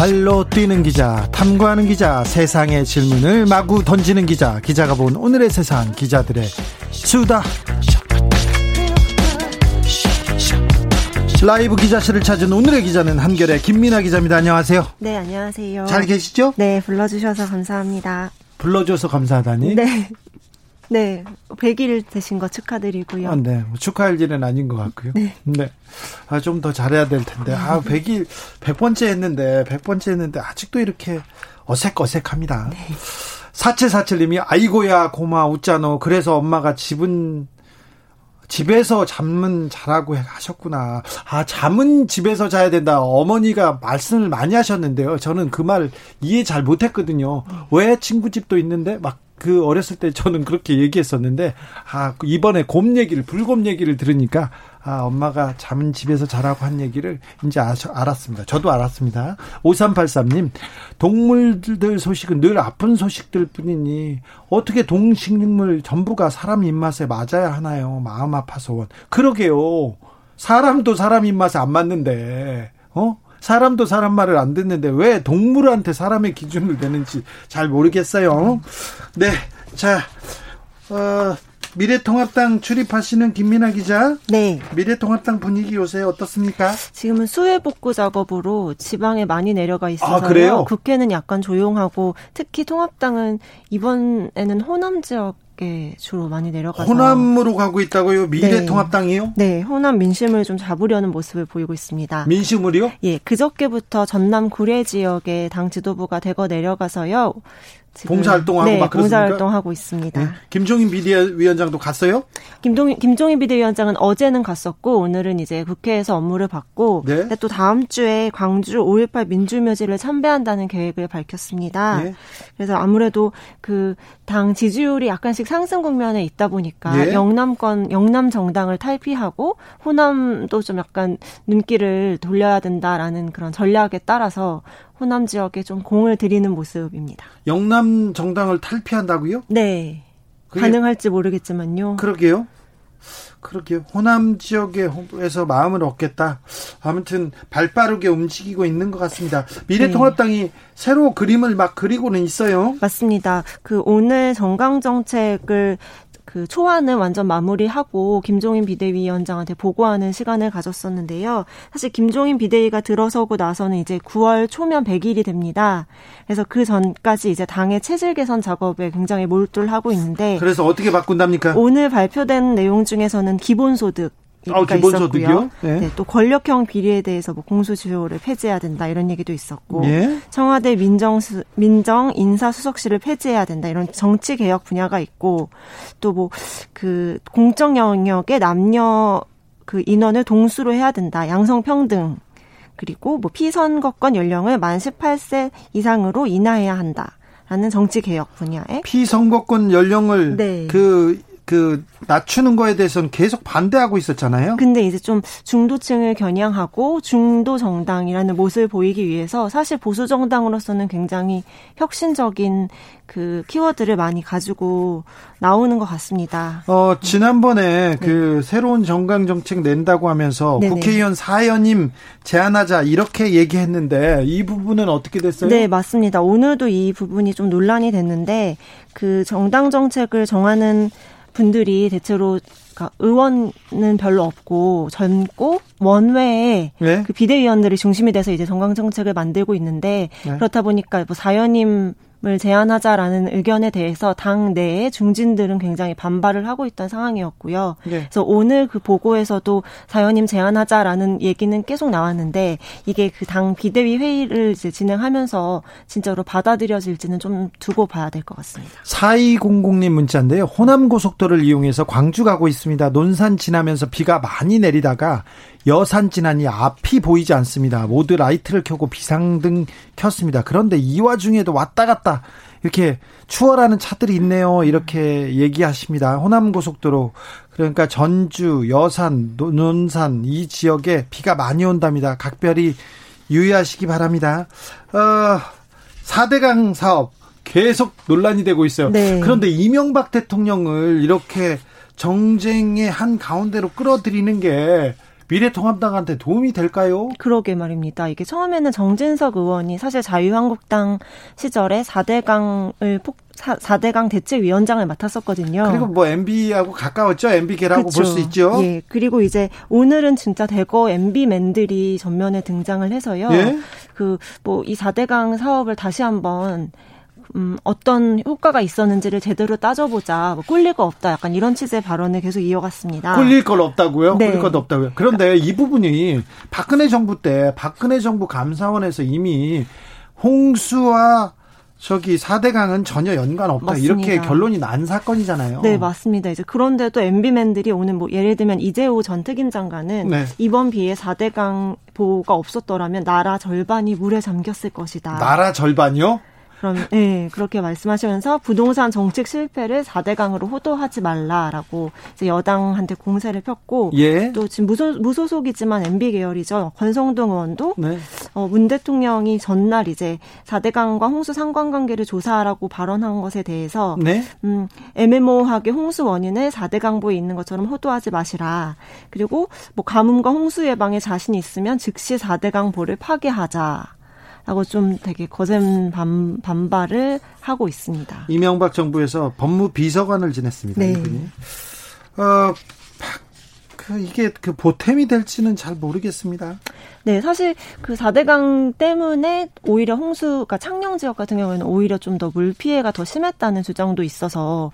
발로 뛰는 기자, 탐구하는 기자, 세상의 질문을 마구 던지는 기자, 기자가 본 오늘의 세상, 기자들의 수다. 라이브 기자실을 찾은 오늘의 기자는 한결의 김민아 기자입니다. 안녕하세요. 네, 안녕하세요. 잘 계시죠? 네, 불러주셔서 감사합니다. 불러줘서 감사하다니? 네. 네, 100일 되신 거 축하드리고요. 아, 네, 뭐 축하할 일은 아닌 것 같고요. 네. 네. 아, 좀 더 잘해야 될 텐데. 아, 100일, 100번째 했는데, 100번째 했는데, 아직도 이렇게 어색어색합니다. 네. 4747님이, 아이고야, 고마, 웃자노. 그래서 엄마가 집은, 집에서 잠은 자라고 하셨구나. 아, 잠은 집에서 자야 된다. 어머니가 말씀을 많이 하셨는데요. 저는 그 말 이해 잘 못했거든요. 왜 친구 집도 있는데 막 그 어렸을 때 저는 그렇게 얘기했었는데 아그 이번에 곰 얘기를 불곰 얘기를 들으니까 아 엄마가 잠은 집에서 자라고 한 얘기를 이제 알았습니다. 저도 알았습니다. 5383님 동물들 소식은 늘 아픈 소식들 뿐이니 어떻게 동식물 전부가 사람 입맛에 맞아야 하나요? 마음 아파서 원. 그러게요. 사람도 사람 입맛에 안 맞는데 어? 사람도 사람 말을 안 듣는데 왜 동물한테 사람의 기준을 내는지 잘 모르겠어요. 네. 자, 어, 미래통합당 출입하시는 김민아 기자. 네. 미래통합당 분위기 요새 어떻습니까? 지금은 수해 복구 작업으로 지방에 많이 내려가 있어서요. 아, 국회는 약간 조용하고 특히 통합당은 이번에는 호남 지역 에 주로 많이 내려가서 호남으로 가고 있다고요? 미래통합당이요? 네. 네, 호남 민심을 좀 잡으려는 모습을 보이고 있습니다. 민심을요? 예, 그저께부터 전남 구례 지역에 당 지도부가 대거 내려가서요. 봉사활동하고 네, 막 봉사활동하고 있습니다. 네. 김종인 비대위원장도 갔어요? 김동, 김종인 비대위원장은 어제는 갔었고 오늘은 이제 국회에서 업무를 받고 네. 또 다음 주에 광주 5.18 민주묘지를 참배한다는 계획을 밝혔습니다. 네. 그래서 아무래도 그 당 지지율이 약간씩 상승 국면에 있다 보니까 예. 영남권 영남 정당을 탈피하고 호남도 좀 약간 눈길을 돌려야 된다라는 그런 전략에 따라서 호남 지역에 좀 공을 들이는 모습입니다. 영남 정당을 탈피한다고요? 네. 가능할지 모르겠지만요. 그러게요. 그러게요. 호남 지역에서 마음을 얻겠다. 아무튼 발 빠르게 움직이고 있는 것 같습니다. 미래통합당이 네. 새로 그림을 막 그리고는 있어요. 맞습니다. 그 오늘 정강 정책을 그 초안은 완전 마무리하고 김종인 비대위원장한테 보고하는 시간을 가졌었는데요. 사실 김종인 비대위가 들어서고 나서는 이제 9월 초면 100일이 됩니다. 그래서 그 전까지 이제 당의 체질 개선 작업에 굉장히 몰두를 하고 있는데 그래서 어떻게 바꾼답니까? 오늘 발표된 내용 중에서는 기본소득 아, 기본소득이요? 네. 네. 또 권력형 비리에 대해서 뭐 공소시효를 폐지해야 된다 이런 얘기도 있었고 예? 청와대 민정 민정 인사수석실을 폐지해야 된다 이런 정치 개혁 분야가 있고 또 뭐 그 공적 영역에 남녀 그 인원을 동수로 해야 된다 양성 평등 그리고 뭐 피선거권 연령을 만 18세 이상으로 인하해야 한다. 라는 정치 개혁 분야에 피선거권 연령을 네. 그 그 낮추는 거에 대해서는 계속 반대하고 있었잖아요. 근데 이제 좀 중도층을 겨냥하고 중도 정당이라는 모습을 보이기 위해서 사실 보수 정당으로서는 굉장히 혁신적인 그 키워드를 많이 가지고 나오는 것 같습니다. 어, 지난번에 네. 그 새로운 정강 정책 낸다고 하면서 네네. 국회의원 사연임 제안하자 이렇게 얘기했는데 이 부분은 어떻게 됐어요? 네, 맞습니다. 오늘도 이 부분이 좀 논란이 됐는데 그 정당 정책을 정하는 분들이 대체로 그러니까 의원은 별로 없고 젊고 원외에 네? 그 비대위원들이 중심이 돼서 이제 정강 정책을 만들고 있는데 네. 그렇다 보니까 뭐 사연님 을 제안하자라는 의견에 대해서 당 내에 중진들은 굉장히 반발을 하고 있던 상황이었고요. 네. 그래서 오늘 그 보고에서도 사연님 제안하자라는 얘기는 계속 나왔는데 이게 그 당 비대위 회의를 이제 진행하면서 진짜로 받아들여질지는 좀 두고 봐야 될 것 같습니다. 4200님 문자인데요. 호남 고속도로를 이용해서 광주 가고 있습니다. 논산 지나면서 비가 많이 내리다가 여산 지나니 앞이 보이지 않습니다. 모두 라이트를 켜고 비상등 켰습니다. 그런데 이 와중에도 왔다 갔다 탔다. 이렇게 추월하는 차들이 있네요. 이렇게 얘기하십니다. 호남 고속도로 그러니까 전주, 여산, 논산 이 지역에 비가 많이 온답니다. 각별히 유의하시기 바랍니다. 어, 4대강 사업 계속 논란이 되고 있어요. 네. 그런데 이명박 대통령을 이렇게 정쟁의 한 가운데로 끌어들이는 게 미래통합당한테 도움이 될까요? 그러게 말입니다. 이게 처음에는 정진석 의원이 사실 자유한국당 시절에 4대강을 폭 4, 대강 대책위원장을 맡았었거든요. 그리고 뭐 MB하고 가까웠죠. MB계라고 볼 수 있죠. 예. 그리고 이제 오늘은 진짜 대거 MB맨들이 전면에 등장을 해서요. 예? 그뭐 이 4대강 사업을 다시 한번 음, 어떤 효과가 있었는지를 제대로 따져보자. 뭐 꿀릴 거 없다. 약간 이런 취지의 발언을 계속 이어갔습니다. 꿀릴 건 없다고요? 네. 꿀릴 것 없다고요? 그런데 이 부분이 박근혜 정부 때 박근혜 정부 감사원에서 이미 홍수와 저기 4대강은 전혀 연관 없다. 맞습니다. 이렇게 결론이 난 사건이잖아요. 네, 맞습니다. 이제 그런데도 MB맨들이 오늘 뭐 예를 들면 이재호 전 특임 장관은 네. 이번 비에 4대강 보호가 없었더라면 나라 절반이 물에 잠겼을 것이다. 나라 절반이요? 그럼 예, 그렇게 말씀하시면서 부동산 정책 실패를 4대강으로 호도하지 말라라고 이제 여당한테 공세를 폈고 예. 또 지금 무소, 무소속이지만 MB 계열이죠. 권성동 의원도 네. 어, 문 대통령이 전날 이제 4대강과 홍수 상관관계를 조사하라고 발언한 것에 대해서 네. 음, 애매모호하게 홍수 원인을 4대강보에 있는 것처럼 호도하지 마시라. 그리고 뭐 가뭄과 홍수 예방에 자신 있으면 즉시 4대강보를 파괴하자. 라고 좀 되게 거센 반, 반발을 하고 있습니다. 이명박 정부에서 법무비서관을 지냈습니다. 네. 이분이. 어, 그 이게 그 보탬이 될지는 잘 모르겠습니다. 네, 사실 그 4대강 때문에 오히려 홍수가 그러니까 창녕 지역 같은 경우에는 오히려 좀 더 물 피해가 더 심했다는 주장도 있어서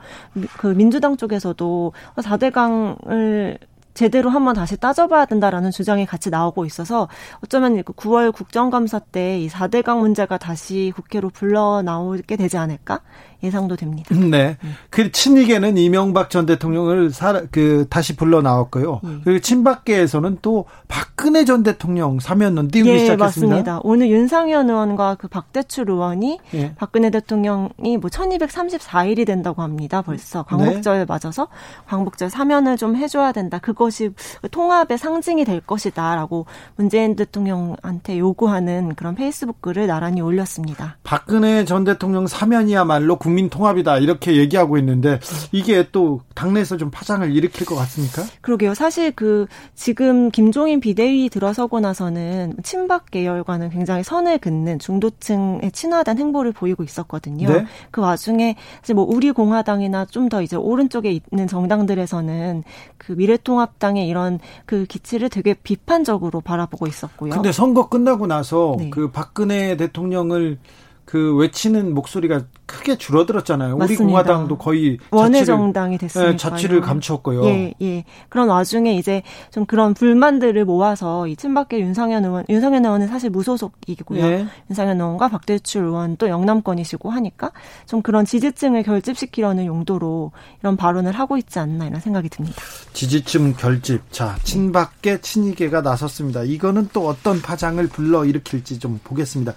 그 민주당 쪽에서도 4대강을 제대로 한번 다시 따져봐야 된다라는 주장이 같이 나오고 있어서 어쩌면 9월 그 국정감사 때 이 4대강 문제가 다시 국회로 불러 나오게 되지 않을까 예상도 됩니다. 네. 음. 그 친이계는 이명박 전 대통령을 사, 그 다시 불러 나왔고요. 음. 그리고 친박계에서는 또 박근혜 전 대통령 사면론 띄우기 예, 시작했습니다. 맞습니다. 오늘 윤상현 의원과 그 박대출 의원이 예. 박근혜 대통령이 뭐 1234일이 된다고 합니다. 벌써 네. 광복절 네. 맞아서 광복절 사면을 좀 해줘야 된다. 그것이 통합의 상징이 될 것이다라고 문재인 대통령한테 요구하는 그런 페이스북 글을 나란히 올렸습니다. 박근혜 전 대통령 사면이야말로 국민 통합이다 이렇게 얘기하고 있는데 이게 또 당내에서 좀 파장을 일으킬 것 같습니까? 그러게요. 사실 그 지금 김종인 비대위 들어서고 나서는 친박 계열과는 굉장히 선을 긋는 중도층에 친화된 행보를 보이고 있었거든요. 네? 그 와중에 이제 뭐 우리 공화당이나 좀 더 이제 오른쪽에 있는 정당들에서는 그 미래통합당의 이런 그 기치를 되게 비판적으로 바라보고 있었고요. 근데 선거 끝나고 나서 네. 그 박근혜 대통령을 그 외치는 목소리가 크게 줄어들었잖아요. 맞습니다. 우리 공화당도 거의 원외 정당이 됐으니까 예, 자취를 감추었고요. 예, 예. 그런 와중에 이제 좀 그런 불만들을 모아서 이 친박계 윤상현 의원, 윤상현 의원은 사실 무소속이고요. 예. 윤상현 의원과 박대출 의원 또 영남권이시고 하니까 좀 그런 지지층을 결집시키려는 용도로 이런 발언을 하고 있지 않나 이런 생각이 듭니다. 지지층 결집. 자, 친박계 친이계가 나섰습니다. 이거는 또 어떤 파장을 불러 일으킬지 좀 보겠습니다.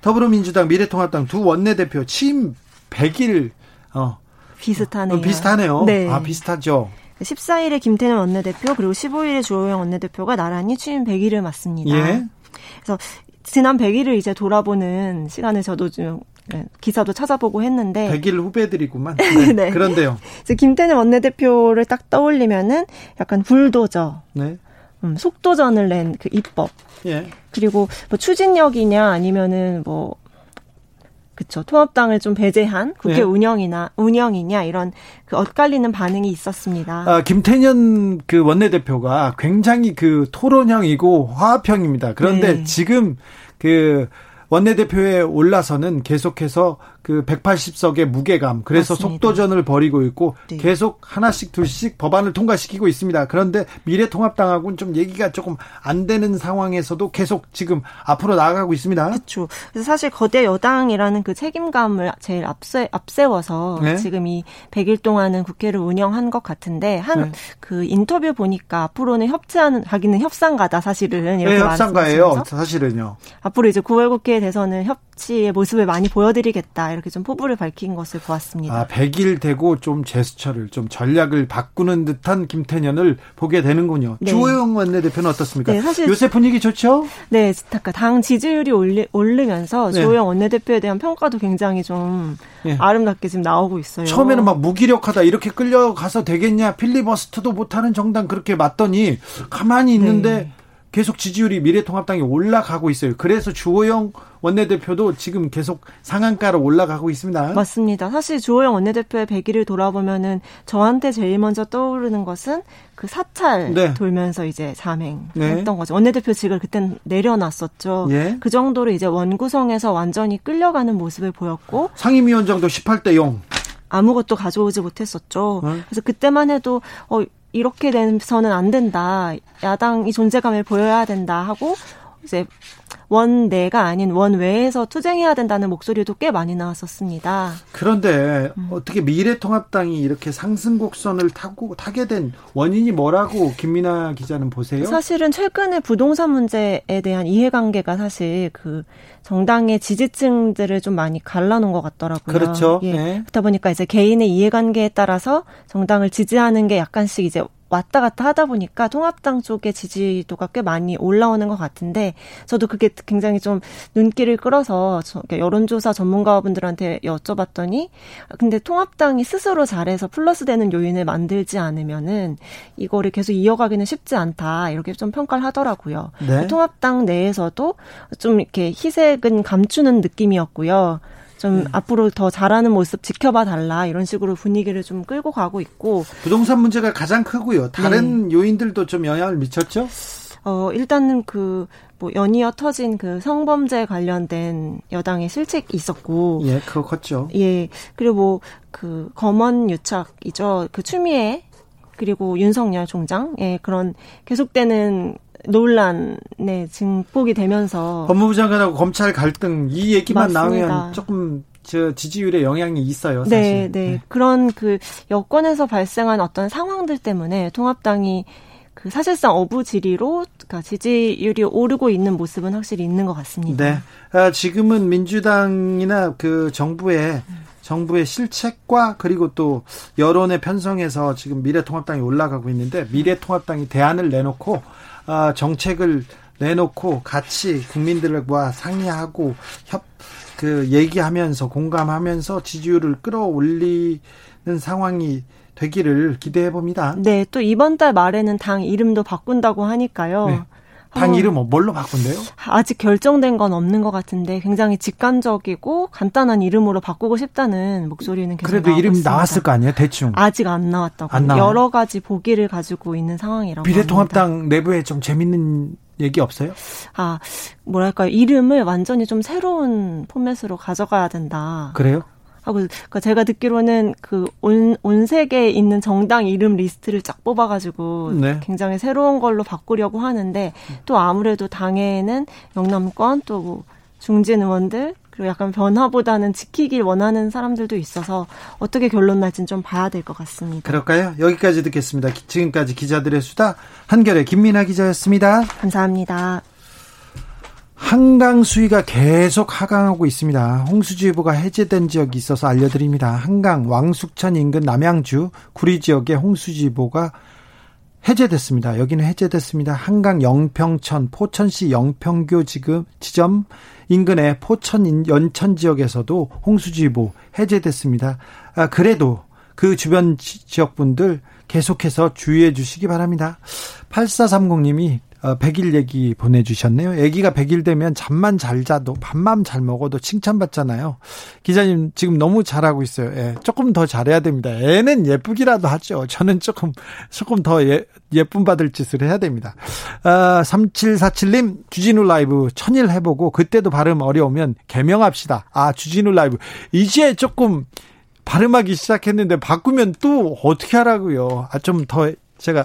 더불어민주당 미래 통합당 두 원내대표 취임 100일 어 비슷하네요. 어, 비슷하네요. 네. 아 비슷하죠. 14일에 김태년 원내대표 그리고 15일에 주호영 원내대표가 나란히 취임 100일을 맞습니다. 예. 그래서 지난 100일을 이제 돌아보는 시간에 저도 좀 네, 기사도 찾아보고 했는데 100일 후배들이구만. 네. 네. 그런데요. 이제 김태년 원내대표를 딱 떠올리면은 약간 불도저. 네. 음, 속도전을 낸 그 입법. 예. 그리고 뭐 추진력이냐 아니면은 뭐 그쵸. 통합당을 좀 배제한 국회 네. 운영이나 운영이냐 이런 그 엇갈리는 반응이 있었습니다. 아, 김태년 그 원내대표가 굉장히 그 토론형이고 화합형입니다. 그런데 네. 지금 그 원내대표에 올라서는 계속해서 그 180석의 무게감 그래서 맞습니다. 속도전을 벌이고 있고 네. 계속 하나씩 둘씩 법안을 통과시키고 있습니다. 그런데 미래통합당하고는 좀 얘기가 조금 안 되는 상황에서도 계속 지금 앞으로 나아가고 있습니다. 그렇죠. 그래서 사실 거대 여당이라는 그 책임감을 제일 앞세 앞세워서 네. 지금 이 100일 동안은 국회를 운영한 것 같은데 한그 네. 인터뷰 보니까 앞으로는 협치하는 하기는 협상가다 사실은 이렇게 네, 협상가예요. 사실은요. 앞으로 이제 9월 국회에 대선은 협치의 모습을 많이 보여드리겠다 이렇게 좀 포부를 밝힌 것을 보았습니다. 아, 100일 되고 좀 제스처를 좀 전략을 바꾸는 듯한 김태년을 보게 되는군요. 네. 주호영 원내대표는 어떻습니까? 네, 사실 요새 분위기 좋죠? 네, 당 지지율이 올리, 오르면서 네. 주호영 원내대표에 대한 평가도 굉장히 좀 네. 아름답게 지금 나오고 있어요. 처음에는 막 무기력하다 이렇게 끌려가서 되겠냐 필리버스터도 못하는 정당 그렇게 맞더니 가만히 있는데 네. 계속 지지율이 미래통합당이 올라가고 있어요. 그래서 주호영 원내대표도 지금 계속 상한가로 올라가고 있습니다. 맞습니다. 사실 주호영 원내대표의 100일을 돌아보면은 저한테 제일 먼저 떠오르는 것은 그 사찰 네. 돌면서 이제 사맹했던 네. 거죠. 원내대표직을 그땐 내려놨었죠. 예. 그 정도로 이제 원구성에서 완전히 끌려가는 모습을 보였고 상임위원장도 18대 0. 아무것도 가져오지 못했었죠. 네. 그래서 그때만 해도 어 이렇게 돼서는 안 된다. 야당이 존재감을 보여야 된다 하고 이제 원내가 아닌 원외에서 투쟁해야 된다는 목소리도 꽤 많이 나왔었습니다. 그런데 음. 어떻게 미래통합당이 이렇게 상승 곡선을 타고 타게 된 원인이 뭐라고 김민아 기자는 보세요? 사실은 최근에 부동산 문제에 대한 이해관계가 사실 그 정당의 지지층들을 좀 많이 갈라놓은 것 같더라고요. 그렇죠. 예. 네. 그렇다 보니까 이제 개인의 이해관계에 따라서 정당을 지지하는 게 약간씩 이제 왔다 갔다 하다 보니까 통합당 쪽의 지지도가 꽤 많이 올라오는 것 같은데 저도 그게 굉장히 좀 눈길을 끌어서 여론조사 전문가분들한테 여쭤봤더니 근데 통합당이 스스로 잘해서 플러스 되는 요인을 만들지 않으면은 이거를 계속 이어가기는 쉽지 않다 이렇게 좀 평가를 하더라고요. 네. 통합당 내에서도 좀 이렇게 희색은 감추는 느낌이었고요. 좀 네. 앞으로 더 잘하는 모습 지켜봐 달라 이런 식으로 분위기를 좀 끌고 가고 있고 부동산 문제가 가장 크고요. 다른 네. 요인들도 좀 영향을 미쳤죠? 어 일단은 그 뭐 연이어 터진 그 성범죄 관련된 여당의 실책이 있었고 예 그거 컸죠. 예 그리고 그 검언 유착이죠. 그 추미애 그리고 윤석열 총장 예 그런 계속되는 논란에 증폭이 되면서 법무부 장관하고 검찰 갈등 이 얘기만 맞습니다. 나오면 조금 저 지지율에 영향이 있어요. 사실. 네, 네, 네. 그런 그 여권에서 발생한 어떤 상황들 때문에 통합당이 그 사실상 어부지리로 그러니까 지지율이 오르고 있는 모습은 확실히 있는 것 같습니다. 네, 아, 지금은 민주당이나 그 정부의 정부의 실책과 그리고 또 여론의 편성에서 지금 미래통합당이 올라가고 있는데 미래통합당이 대안을 내놓고 아, 정책을 내놓고 같이 국민들과 상의하고 협, 그 얘기하면서 공감하면서 지지율을 끌어올리는 상황이 되기를 기대해 봅니다. 네, 또 이번 달 말에는 당 이름도 바꾼다고 하니까요. 네. 당 이름 뭐 뭘로 바꾼대요? 아직 결정된 건 없는 것 같은데 굉장히 직관적이고 간단한 이름으로 바꾸고 싶다는 목소리는 계속 그래도 이름 있습니다. 나왔을 거 아니에요? 대충 아직 안 나왔다고 안 여러 가지 보기를 가지고 있는 상황이라고 비례통합당 내부에 좀 재밌는 얘기 없어요? 아 뭐랄까요 이름을 완전히 좀 새로운 포맷으로 가져가야 된다. 그래요? 하고 그러니까 제가 듣기로는 그온온 세계에 있는 정당 이름 리스트를 쫙 뽑아가지고 네. 굉장히 새로운 걸로 바꾸려고 하는데 또 아무래도 당에는 영남권 또 뭐 중진 의원들 그리고 약간 변화보다는 지키길 원하는 사람들도 있어서 어떻게 결론 날지는 좀 봐야 될 것 같습니다. 그럴까요? 여기까지 듣겠습니다. 지금까지 기자들의 수다 한결의 김민아 기자였습니다. 감사합니다. 한강 수위가 계속 하강하고 있습니다. 홍수주의보가 해제된 지역이 있어서 알려드립니다. 한강 왕숙천 인근 남양주 구리 지역에 홍수주의보가 해제됐습니다. 여기는 해제됐습니다. 한강 영평천 포천시 영평교 지금 지점 인근의 포천 연천 지역에서도 홍수주의보 해제됐습니다. 아, 그래도 그 주변 지역 분들 계속해서 주의해 주시기 바랍니다. 8430님이 100일 어, 얘기 보내주셨네요. 아기가 100일 되면 잠만 잘 자도 밥만 잘 먹어도 칭찬받잖아요. 기자님 지금 너무 잘하고 있어요. 예, 조금 더 잘해야 됩니다. 애는 예쁘기라도 하죠. 저는 조금 조금 더 예, 예쁨 받을 짓을 해야 됩니다. 아, 3747님 주진우 라이브 천일 해보고 그때도 발음 어려우면 개명합시다. 아 주진우 라이브 이제 조금 발음하기 시작했는데 바꾸면 또 어떻게 하라고요. 아 좀 더 제가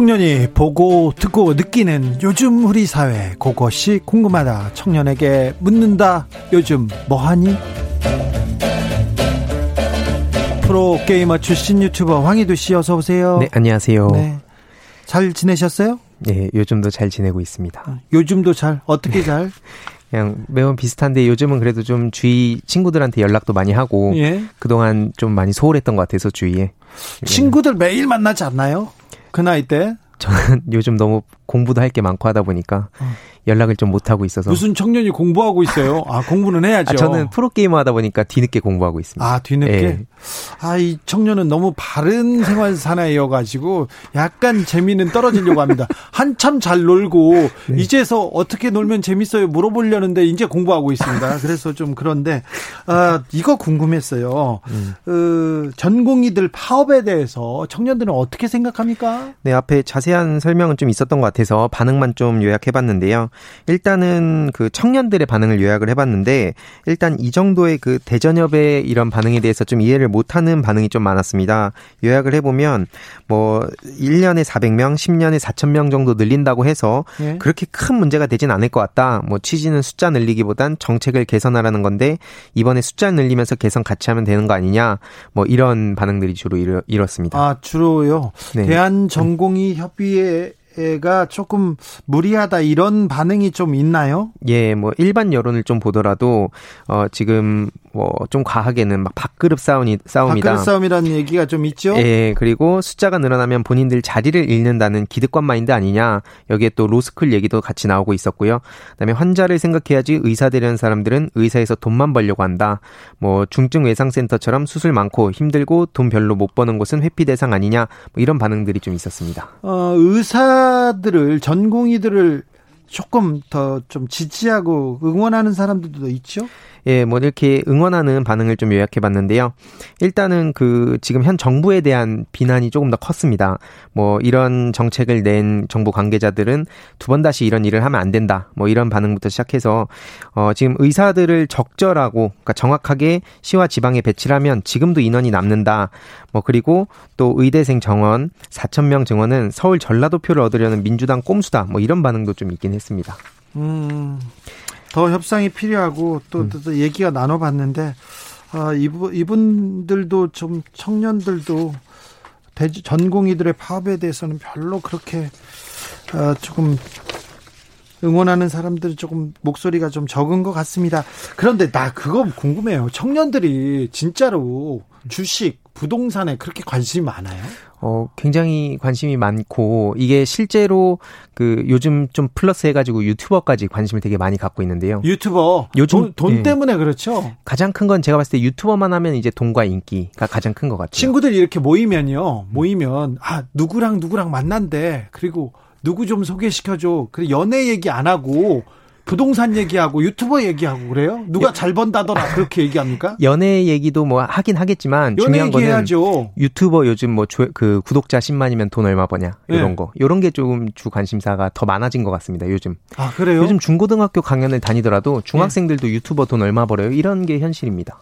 청년이 보고 듣고 느끼는 요즘 우리 사회 그것이 궁금하다 청년에게 묻는다 요즘 뭐하니 프로게이머 출신 유튜버 황희두 씨 어서 오세요 네 안녕하세요 네. 잘 지내셨어요? 네 요즘도 잘 지내고 있습니다 아, 요즘도 잘 어떻게 잘? 그냥 매번 비슷한데 요즘은 그래도 좀 주위 친구들한테 연락도 많이 하고 예? 그동안 좀 많이 소홀했던 것 같아서 주위에 친구들 매일 만나지 않나요? 그 나이 때? 저는 요즘 너무 공부도 할 게 많고 하다 보니까 어. 연락을 좀 못 하고 있어서 무슨 청년이 공부하고 있어요? 아 공부는 해야죠. 아, 저는 프로 게이머 하다 보니까 뒤늦게 공부하고 있습니다. 아 뒤늦게. 네. 아이 청년은 너무 바른 생활 사나이여 가지고 약간 재미는 떨어지려고 합니다. 한참 잘 놀고 네. 이제서 어떻게 놀면 재밌어요 물어보려는데 이제 공부하고 있습니다. 그래서 좀 그런데 아 이거 궁금했어요. 음. 그 전공의들 파업에 대해서 청년들은 어떻게 생각합니까? 네 앞에 자세한 설명은 좀 있었던 것 같아 서 반응만 좀 요약해봤는데요. 일단은 그 청년들의 반응을 요약을 해봤는데 일단 이 정도의 그 대전협의 이런 반응에 대해서 좀 이해를 못하는 반응이 좀 많았습니다. 요약을 해보면 뭐 1년에 400명, 10년에 4,000명 정도 늘린다고 해서 예? 그렇게 큰 문제가 되진 않을 것 같다. 뭐 취지는 숫자 늘리기보단 정책을 개선하라는 건데 이번에 숫자 늘리면서 개선 같이 하면 되는 거 아니냐. 뭐 이런 반응들이 주로 이렇, 이렇습니다. 아 주로요. 네. 대한전공의 협의회 가 조금 무리하다 이런 반응이 좀 있나요? 예, 뭐 일반 여론을 좀 보더라도 어 지금 뭐 좀 과하게는 막 밥그릇 싸움이 싸움이다. 밥그릇 싸움이라는 얘기가 좀 있죠. 예, 그리고 숫자가 늘어나면 본인들 자리를 잃는다는 기득권 마인드 아니냐. 여기에 또 로스쿨 얘기도 같이 나오고 있었고요. 그다음에 환자를 생각해야지 의사 되려는 사람들은 의사에서 돈만 벌려고 한다. 뭐 중증 외상센터처럼 수술 많고 힘들고 돈 별로 못 버는 곳은 회피 대상 아니냐. 뭐 이런 반응들이 좀 있었습니다. 어, 의사 들을 전공의들을 조금 더 좀 지지하고 응원하는 사람들도 있죠. 예, 뭐 이렇게 응원하는 반응을 좀 요약해 봤는데요. 일단은 그 지금 현 정부에 대한 비난이 조금 더 컸습니다. 뭐 이런 정책을 낸 정부 관계자들은 두 번 다시 이런 일을 하면 안 된다. 뭐 이런 반응부터 시작해서 어 지금 의사들을 적절하고 그러니까 정확하게 시와 지방에 배치를 하면 지금도 인원이 남는다. 뭐 그리고 또 의대생 정원 4천 명 증원은 서울 전라도 표를 얻으려는 민주당 꼼수다. 뭐 이런 반응도 좀 있긴 했습니다. 음. 더 협상이 필요하고 또, 음. 또 얘기가 나눠봤는데 아, 이분 이분들도 좀 청년들도 대지 전공의들의 파업에 대해서는 별로 그렇게 아, 조금 응원하는 사람들 조금 목소리가 좀 적은 것 같습니다. 그런데 나 그거 궁금해요. 청년들이 진짜로 주식, 부동산에 그렇게 관심이 많아요? 어, 굉장히 관심이 많고, 이게 실제로 그 요즘 좀 플러스 해가지고 유튜버까지 관심을 되게 많이 갖고 있는데요. 유튜버? 요즘 돈, 돈 네. 때문에 그렇죠? 가장 큰 건 제가 봤을 때 유튜버만 하면 이제 돈과 인기가 가장 큰 것 같아요. 친구들이 이렇게 모이면요, 모이면, 아, 누구랑 누구랑 만난대. 그리고 누구 좀 소개시켜줘. 그 연애 얘기 안 하고, 부동산 얘기하고 유튜버 얘기하고 그래요? 누가 잘 번다더라 그렇게 얘기합니까? 연애 얘기도 뭐 하긴 하겠지만 중요한 거는 해야죠. 유튜버 요즘 뭐 그 구독자 10만이면 돈 얼마 버냐 이런 네. 거 이런 게좀주 관심사가 더 많아진 것 같습니다. 요즘. 아 그래요? 요즘 중고등학교 강연을 다니더라도 중학생들도 네. 유튜버 돈 얼마 벌어요? 이런 게 현실입니다.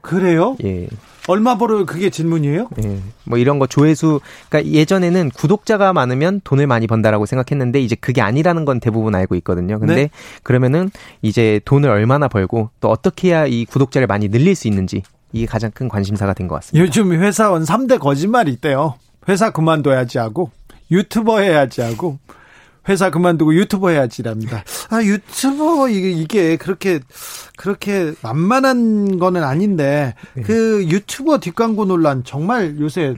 그래요? 예. 얼마 벌어요? 그게 질문이에요? 예. 뭐 이런 거 조회수, 그러니까 예전에는 구독자가 많으면 돈을 많이 번다라고 생각했는데 이제 그게 아니라는 건 대부분 알고 있거든요. 근데 네? 그러면은 이제 돈을 얼마나 벌고 또 어떻게 해야 이 구독자를 많이 늘릴 수 있는지 이게 가장 큰 관심사가 된 것 같습니다. 요즘 회사원 3대 거짓말이 있대요. 회사 그만둬야지 하고 유튜버 해야지 하고 회사 그만두고 유튜버 해야지랍니다. 아, 유튜버 이게, 이게 그렇게 그렇게 만만한 거는 아닌데 네. 그 유튜버 뒷광고 논란 정말 요새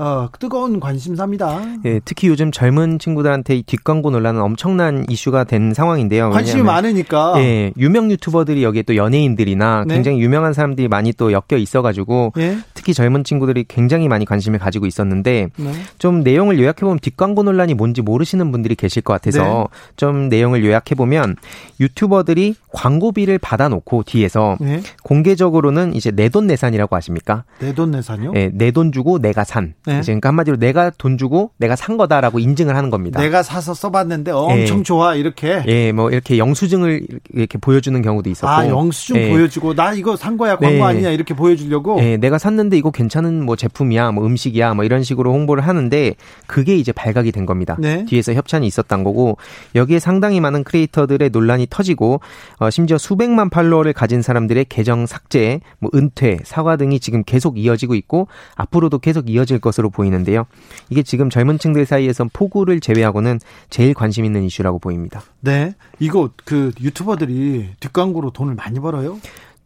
어, 뜨거운 관심사입니다. 예, 특히 요즘 젊은 친구들한테 이 뒷광고 논란은 엄청난 이슈가 된 상황인데요. 관심이 많으니까. 예, 유명 유튜버들이 여기에 또 연예인들이나 네. 굉장히 유명한 사람들이 많이 또 엮여 있어가지고 예? 특히 젊은 친구들이 굉장히 많이 관심을 가지고 있었는데 네. 좀 내용을 요약해 보면 뒷광고 논란이 뭔지 모르시는 분들이 계실 것 같아서 네. 좀 내용을 요약해 보면 유튜버들이 광고비를 받아놓고 뒤에서 네. 공개적으로는 이제 내돈내산이라고 아십니까? 내돈내산요? 네, 내돈 주고 내가 산. 네. 그러니까 한마디로 내가 돈 주고 내가 산 거다라고 인증을 하는 겁니다. 내가 사서 써봤는데 엄청 네. 좋아 이렇게. 예, 뭐 이렇게 영수증을 이렇게 보여주는 경우도 있었고. 아, 영수증 예. 보여주고 나 이거 산 거야 광고 네. 아니냐 이렇게 보여주려고. 예, 내가 샀는데 이거 괜찮은 뭐 제품이야, 뭐 음식이야, 뭐 이런 식으로 홍보를 하는데 그게 이제 발각이 된 겁니다. 네. 뒤에서 협찬이 있었던 거고 여기에 상당히 많은 크리에이터들의 논란이 터지고 어, 심지어 수백만 팔로워를 가진 사람들의 계정 삭제, 뭐 은퇴, 사과 등이 지금 계속 이어지고 있고 앞으로도 계속 이어질 것으로 보이는데요. 이게 지금 젊은 층들 사이에선 폭우를 제외하고는 제일 관심 있는 이슈라고 보입니다. 네. 이거 그 유튜버들이 뒷광고로 돈을 많이 벌어요?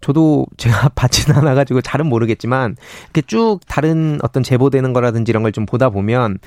저도 제가 받지는 않아가지고 잘은 모르겠지만 이렇게 쭉 다른 어떤 제보되는 거라든지 이런 걸 좀 보다 보면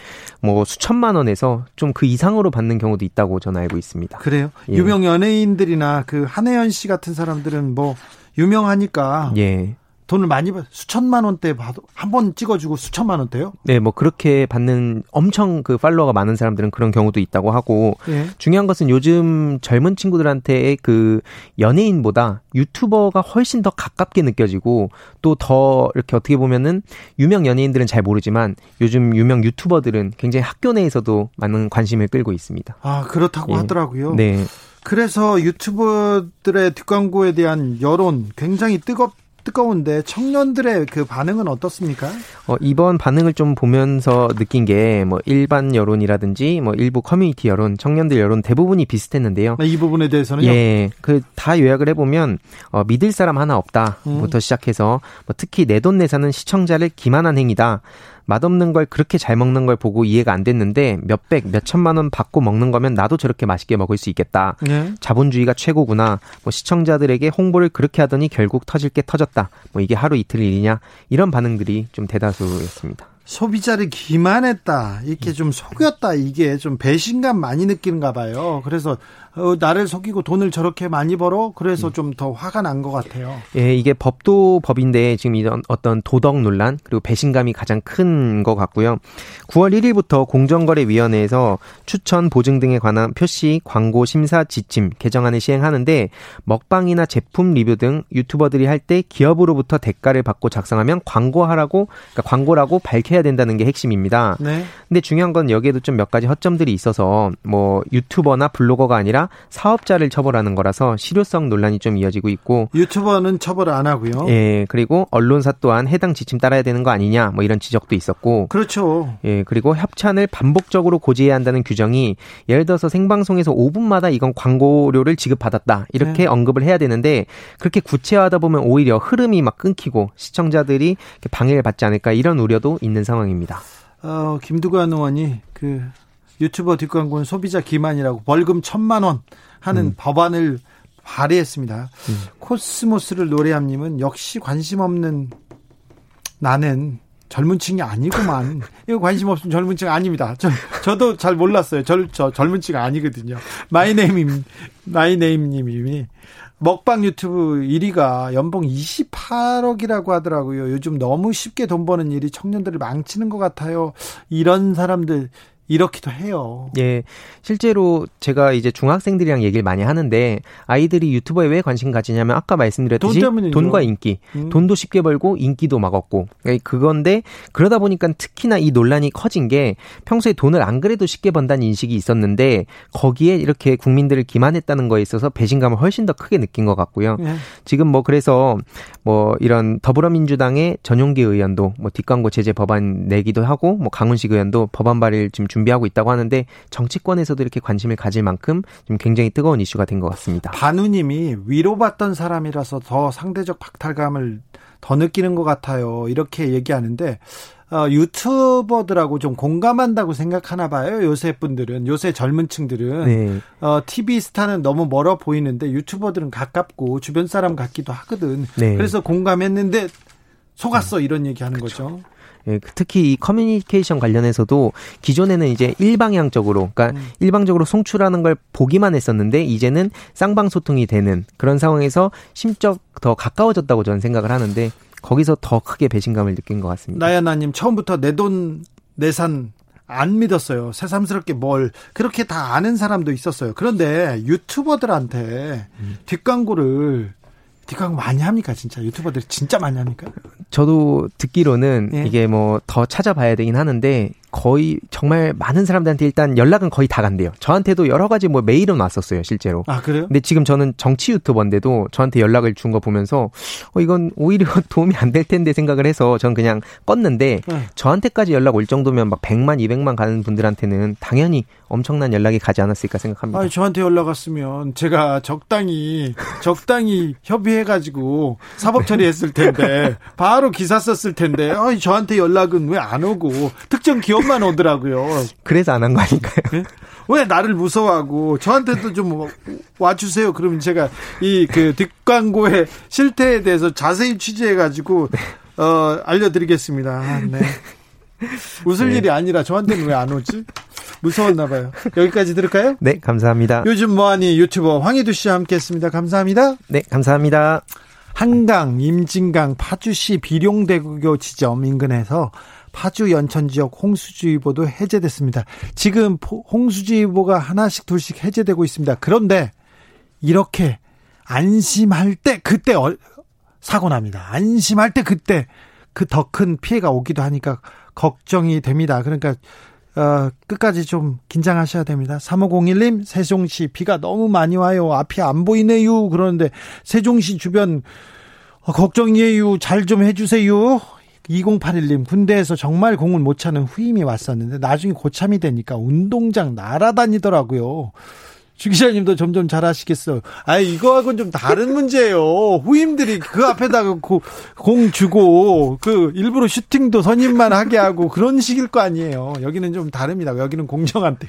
뭐 수천만 원에서 좀 그 이상으로 받는 경우도 있다고 저는 알고 있습니다. 그래요? 예. 유명 연예인들이나 그 한혜연 씨 같은 사람들은 뭐 유명하니까 예. 돈을 많이 받, 수천만 원대 봐도 한 번 찍어주고 수천만 원대요? 네, 뭐 그렇게 받는 엄청 그 팔로워가 많은 사람들은 그런 경우도 있다고 하고 예. 중요한 것은 요즘 젊은 친구들한테 그 연예인보다 유튜버가 훨씬 더 가깝게 느껴지고 또 더 이렇게 어떻게 보면은 유명 연예인들은 잘 모르지만 요즘 유명 유튜버들은 굉장히 학교 내에서도 많은 관심을 끌고 있습니다. 아 그렇다고 예. 하더라고요. 네. 그래서 유튜버들의 뒷광고에 대한 여론 굉장히 뜨겁 뜨거운데 청년들의 그 반응은 어떻습니까? 어, 이번 반응을 좀 보면서 느낀 게 뭐 일반 여론이라든지 뭐 일부 커뮤니티 여론, 청년들 여론 대부분이 비슷했는데요. 이 부분에 대해서는요? 예, 그 다 요약을 해보면 어, 믿을 사람 하나 없다부터 음. 시작해서 뭐 특히 내돈내산은 시청자를 기만한 행위다. 맛없는 걸 그렇게 잘 먹는 걸 보고 이해가 안 됐는데 몇백, 몇천만 원 받고 먹는 거면 나도 저렇게 맛있게 먹을 수 있겠다. 네. 자본주의가 최고구나. 뭐 시청자들에게 홍보를 그렇게 하더니 결국 터질 게 터졌다. 뭐 이게 하루 이틀 일이냐. 이런 반응들이 좀 대다수였습니다. 소비자를 기만했다. 이렇게 좀 속였다. 이게 좀 배신감 많이 느끼는가 봐요. 그래서 어, 나를 속이고 돈을 저렇게 많이 벌어 그래서 좀 더 화가 난 것 같아요. 예, 이게 법도 법인데 지금 이런 어떤 도덕 논란 그리고 배신감이 가장 큰 것 같고요. 9월 1일부터 공정거래위원회에서 추천 보증 등에 관한 표시 광고 심사 지침 개정안을 시행하는데 먹방이나 제품 리뷰 등 유튜버들이 할 때 기업으로부터 대가를 받고 작성하면 광고하라고 그러니까 광고라고 밝혀야 된다는 게 핵심입니다. 네. 근데 중요한 건 여기에도 좀 몇 가지 허점들이 있어서 뭐 유튜버나 블로거가 아니라 사업자를 처벌하는 거라서 실효성 논란이 좀 이어지고 있고 유튜버는 처벌 안 하고요. 예, 그리고 언론사 또한 해당 지침 따라야 되는 거 아니냐 뭐 이런 지적도 있었고 그렇죠. 예, 그리고 협찬을 반복적으로 고지해야 한다는 규정이 예를 들어서 생방송에서 5분마다 이건 광고료를 지급받았다 이렇게 네. 언급을 해야 되는데 그렇게 구체화하다 보면 오히려 흐름이 막 끊기고 시청자들이 방해를 받지 않을까 이런 우려도 있는 상황입니다. 어, 김두관 의원이 그 유튜버 뒷광고는 소비자 기만이라고 벌금 천만 원 하는 음. 법안을 발의했습니다. 음. 코스모스를 노래함님은 역시 관심 없는 나는 젊은 층이 아니구만. 이거 관심 없으면 젊은 층 아닙니다. 저, 저도 잘 몰랐어요. 저, 저 젊은 층 아니거든요. 마이네임, 마이네임 님이 먹방 유튜브 1위가 연봉 28억이라고 하더라고요. 요즘 너무 쉽게 돈 버는 일이 청년들을 망치는 것 같아요. 이런 사람들 이렇기도 해요. 예. 실제로 제가 이제 중학생들이랑 얘기를 많이 하는데 아이들이 유튜버에 왜 관심 가지냐면 아까 말씀드렸듯이 돈 돈과 인기. 음. 돈도 쉽게 벌고 인기도 막 얻고. 예, 그건데 그러다 보니까 특히나 이 논란이 커진 게 평소에 돈을 안 그래도 쉽게 번다는 인식이 있었는데 거기에 이렇게 국민들을 기만했다는 거에 있어서 배신감을 훨씬 더 크게 느낀 것 같고요. 예. 지금 뭐 그래서 뭐 이런 더불어민주당의 전용기 의원도 뭐 뒷광고 제재 법안 내기도 하고 뭐 강훈식 의원도 법안 발의를 지금 준비하고 있다고 하는데 정치권에서도 이렇게 관심을 가질 만큼 좀 굉장히 뜨거운 이슈가 된 것 같습니다. 반우님이 위로받던 사람이라서 더 상대적 박탈감을 더 느끼는 것 같아요. 이렇게 얘기하는데 어, 유튜버들하고 좀 공감한다고 생각하나 봐요. 요새 분들은 요새 젊은 층들은 네. 어, TV 스타는 너무 멀어 보이는데 유튜버들은 가깝고 주변 사람 같기도 하거든. 네. 그래서 공감했는데 속았어 이런 얘기하는 거죠. 예, 그 특히 이 커뮤니케이션 관련해서도 기존에는 이제 일방향적으로, 그러니까 음. 일방적으로 송출하는 걸 보기만 했었는데 이제는 쌍방 소통이 되는 그런 상황에서 심적 더 가까워졌다고 저는 생각을 하는데 거기서 더 크게 배신감을 느낀 것 같습니다. 나야나님 처음부터 내 돈 내산 안 믿었어요. 새삼스럽게 뭘 그렇게 다 아는 사람도 있었어요. 그런데 유튜버들한테 음. 뒷광고를 뒷광고 많이 합니까 진짜 유튜버들이 진짜 많이 합니까? 저도 듣기로는 예. 이게 뭐 더 찾아봐야 되긴 하는데 거의 정말 많은 사람들한테 일단 연락은 거의 다 간대요. 저한테도 여러 가지 뭐 메일은 왔었어요, 실제로. 아, 그래요? 근데 지금 저는 정치 유튜버인데도 저한테 연락을 준 거 보면서 어, 이건 오히려 도움이 안 될 텐데 생각을 해서 전 그냥 껐는데 네. 저한테까지 연락 올 정도면 막 100만, 200만 가는 분들한테는 당연히 엄청난 연락이 가지 않았을까 생각합니다. 아니, 저한테 연락 왔으면 제가 적당히, 적당히 협의해가지고 사법 처리했을 텐데 바로 기사 썼을 텐데 아니, 저한테 연락은 왜 안 오고 특정 기업 것만 오더라고요. 그래서 안 한 거 아닐까요? 네? 왜 나를 무서워하고 저한테도 좀 와주세요. 그러면 제가 이 그 뒷광고의 실태에 대해서 자세히 취재해가지고 어 알려드리겠습니다. 아, 네. 웃을 네. 일이 아니라 저한테는 왜 안 오지? 무서웠나 봐요. 여기까지 들을까요? 네, 감사합니다. 요즘 뭐하니 유튜버 황희두 씨와 함께했습니다. 감사합니다. 네, 감사합니다. 한강, 임진강, 파주시 비룡대교 지점 인근에서 파주 연천 지역 홍수주의보도 해제됐습니다. 지금 홍수주의보가 하나씩 둘씩 해제되고 있습니다. 그런데 이렇게 안심할 때 그때 사고 납니다. 안심할 때 그때 그 더 큰 피해가 오기도 하니까 걱정이 됩니다. 그러니까 어, 끝까지 좀 긴장하셔야 됩니다. 3501님, 세종시 비가 너무 많이 와요. 앞이 안 보이네요. 그러는데 세종시 주변 어, 걱정이에요. 잘 좀 해주세요. 2081님 군대에서 정말 공을 못 차는 후임이 왔었는데 나중에 고참이 되니까 운동장 날아다니더라고요. 주 기자님도 점점 잘하시겠어요. 아, 이거하고는 좀 다른 문제예요. 후임들이 그 앞에다가 공 주고 그 일부러 슈팅도 선임만 하게 하고 그런 식일 거 아니에요. 여기는 좀 다릅니다. 여기는 공정한 데.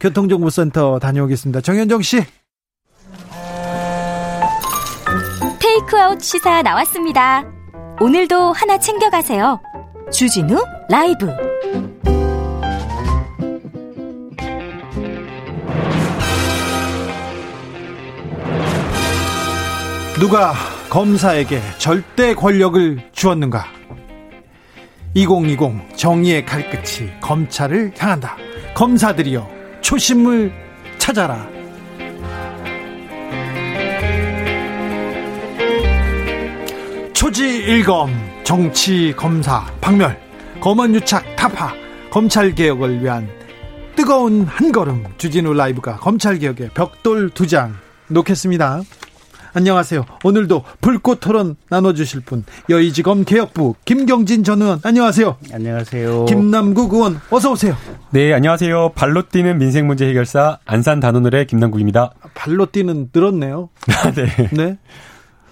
교통정보센터 다녀오겠습니다. 정현정 씨. 테이크아웃 시사 나왔습니다. 오늘도 하나 챙겨가세요. 주진우 라이브. 누가 검사에게 절대 권력을 주었는가? 2020 정의의 칼끝이 검찰을 향한다. 검사들이여 초심을 찾아라. 초지일검 정치 검사 박멸 검언유착 타파 검찰 개혁을 위한 뜨거운 한 걸음 주진우 라이브가 검찰 개혁의 벽돌 두 장 놓겠습니다. 안녕하세요. 오늘도 불꽃 토론 나눠주실 분 여의지검 개혁부 김경진 전 의원 안녕하세요. 안녕하세요. 김남국 의원 어서 오세요. 네 안녕하세요. 발로 뛰는 민생 문제 해결사 안산 단원을의 김남국입니다. 발로 뛰는 늘었네요. 네. 네.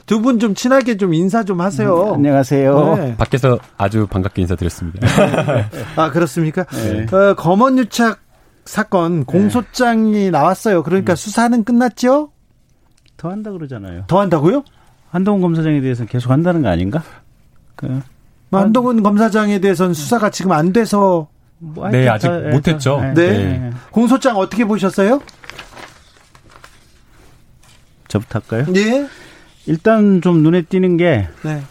두 분 좀 친하게 좀 인사 좀 하세요. 음, 안녕하세요. 네. 밖에서 아주 반갑게 인사드렸습니다. 아 그렇습니까? 네. 어, 검언유착 사건 공소장이 네. 나왔어요. 그러니까 음. 수사는 끝났죠? 더 한다 그러잖아요. 더 한다고요? 한동훈 검사장에 대해서는 계속 한다는 거 아닌가? 그뭐 한동훈 검사장에 대해서는 수사가 지금 안 돼서 뭐 네 아직 못했죠. 네. 네. 공소장 어떻게 보셨어요? 저부터 할까요? 네. 일단 좀 눈에 띄는 게, 네.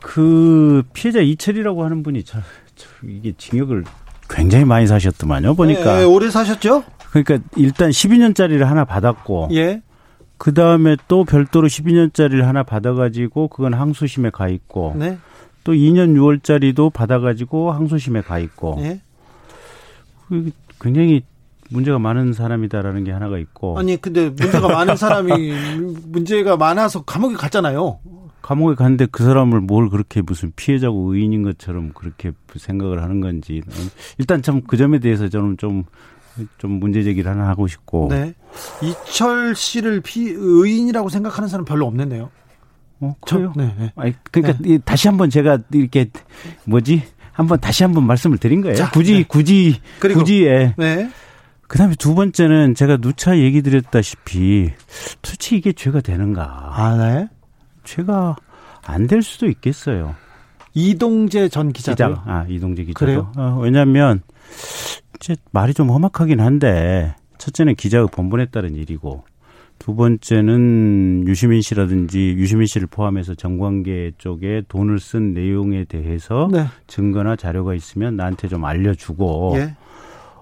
그 피해자 이철이라고 하는 분이 저, 저 이게 징역을 굉장히 많이 사셨더만요. 보니까. 네, 오래 사셨죠? 그러니까 일단 12년짜리를 하나 받았고, 예. 그 다음에 또 별도로 12년짜리를 하나 받아가지고 그건 항소심에 가 있고, 네. 또 2년 6월짜리도 받아가지고 항소심에 가 있고, 예. 굉장히 문제가 많은 사람이다라는 게 하나가 있고. 아니 근데 문제가 많은 사람이 문제가 많아서 감옥에 갔잖아요. 감옥에 갔는데 그 사람을 뭘 그렇게 무슨 피해자고 의인인 것처럼 그렇게 생각을 하는 건지 일단 참 그 점에 대해서 저는 좀 좀 문제 제기를 하나 하고 싶고. 네. 이철 씨를 피 의인이라고 생각하는 사람 별로 없는데요. 어, 그래요? 저, 네, 네. 아니, 그러니까 네. 다시 한번 제가 이렇게 뭐지? 한번 다시 한번 말씀을 드린 거예요. 자, 굳이 네. 굳이 그리고, 굳이 예. 네. 그 다음에 두 번째는 제가 누차 얘기 드렸다시피 도대체 이게 죄가 되는가. 아, 네? 죄가 안 될 수도 있겠어요. 이동재 전 기자도. 기자. 아, 이동재 기자도. 그래요? 어, 왜냐면, 하 말이 좀 험악하긴 한데, 첫째는 기자의 본분에 따른 일이고, 두 번째는 유시민 씨라든지 유시민 씨를 포함해서 정관계 쪽에 돈을 쓴 내용에 대해서 네. 증거나 자료가 있으면 나한테 좀 알려주고 예.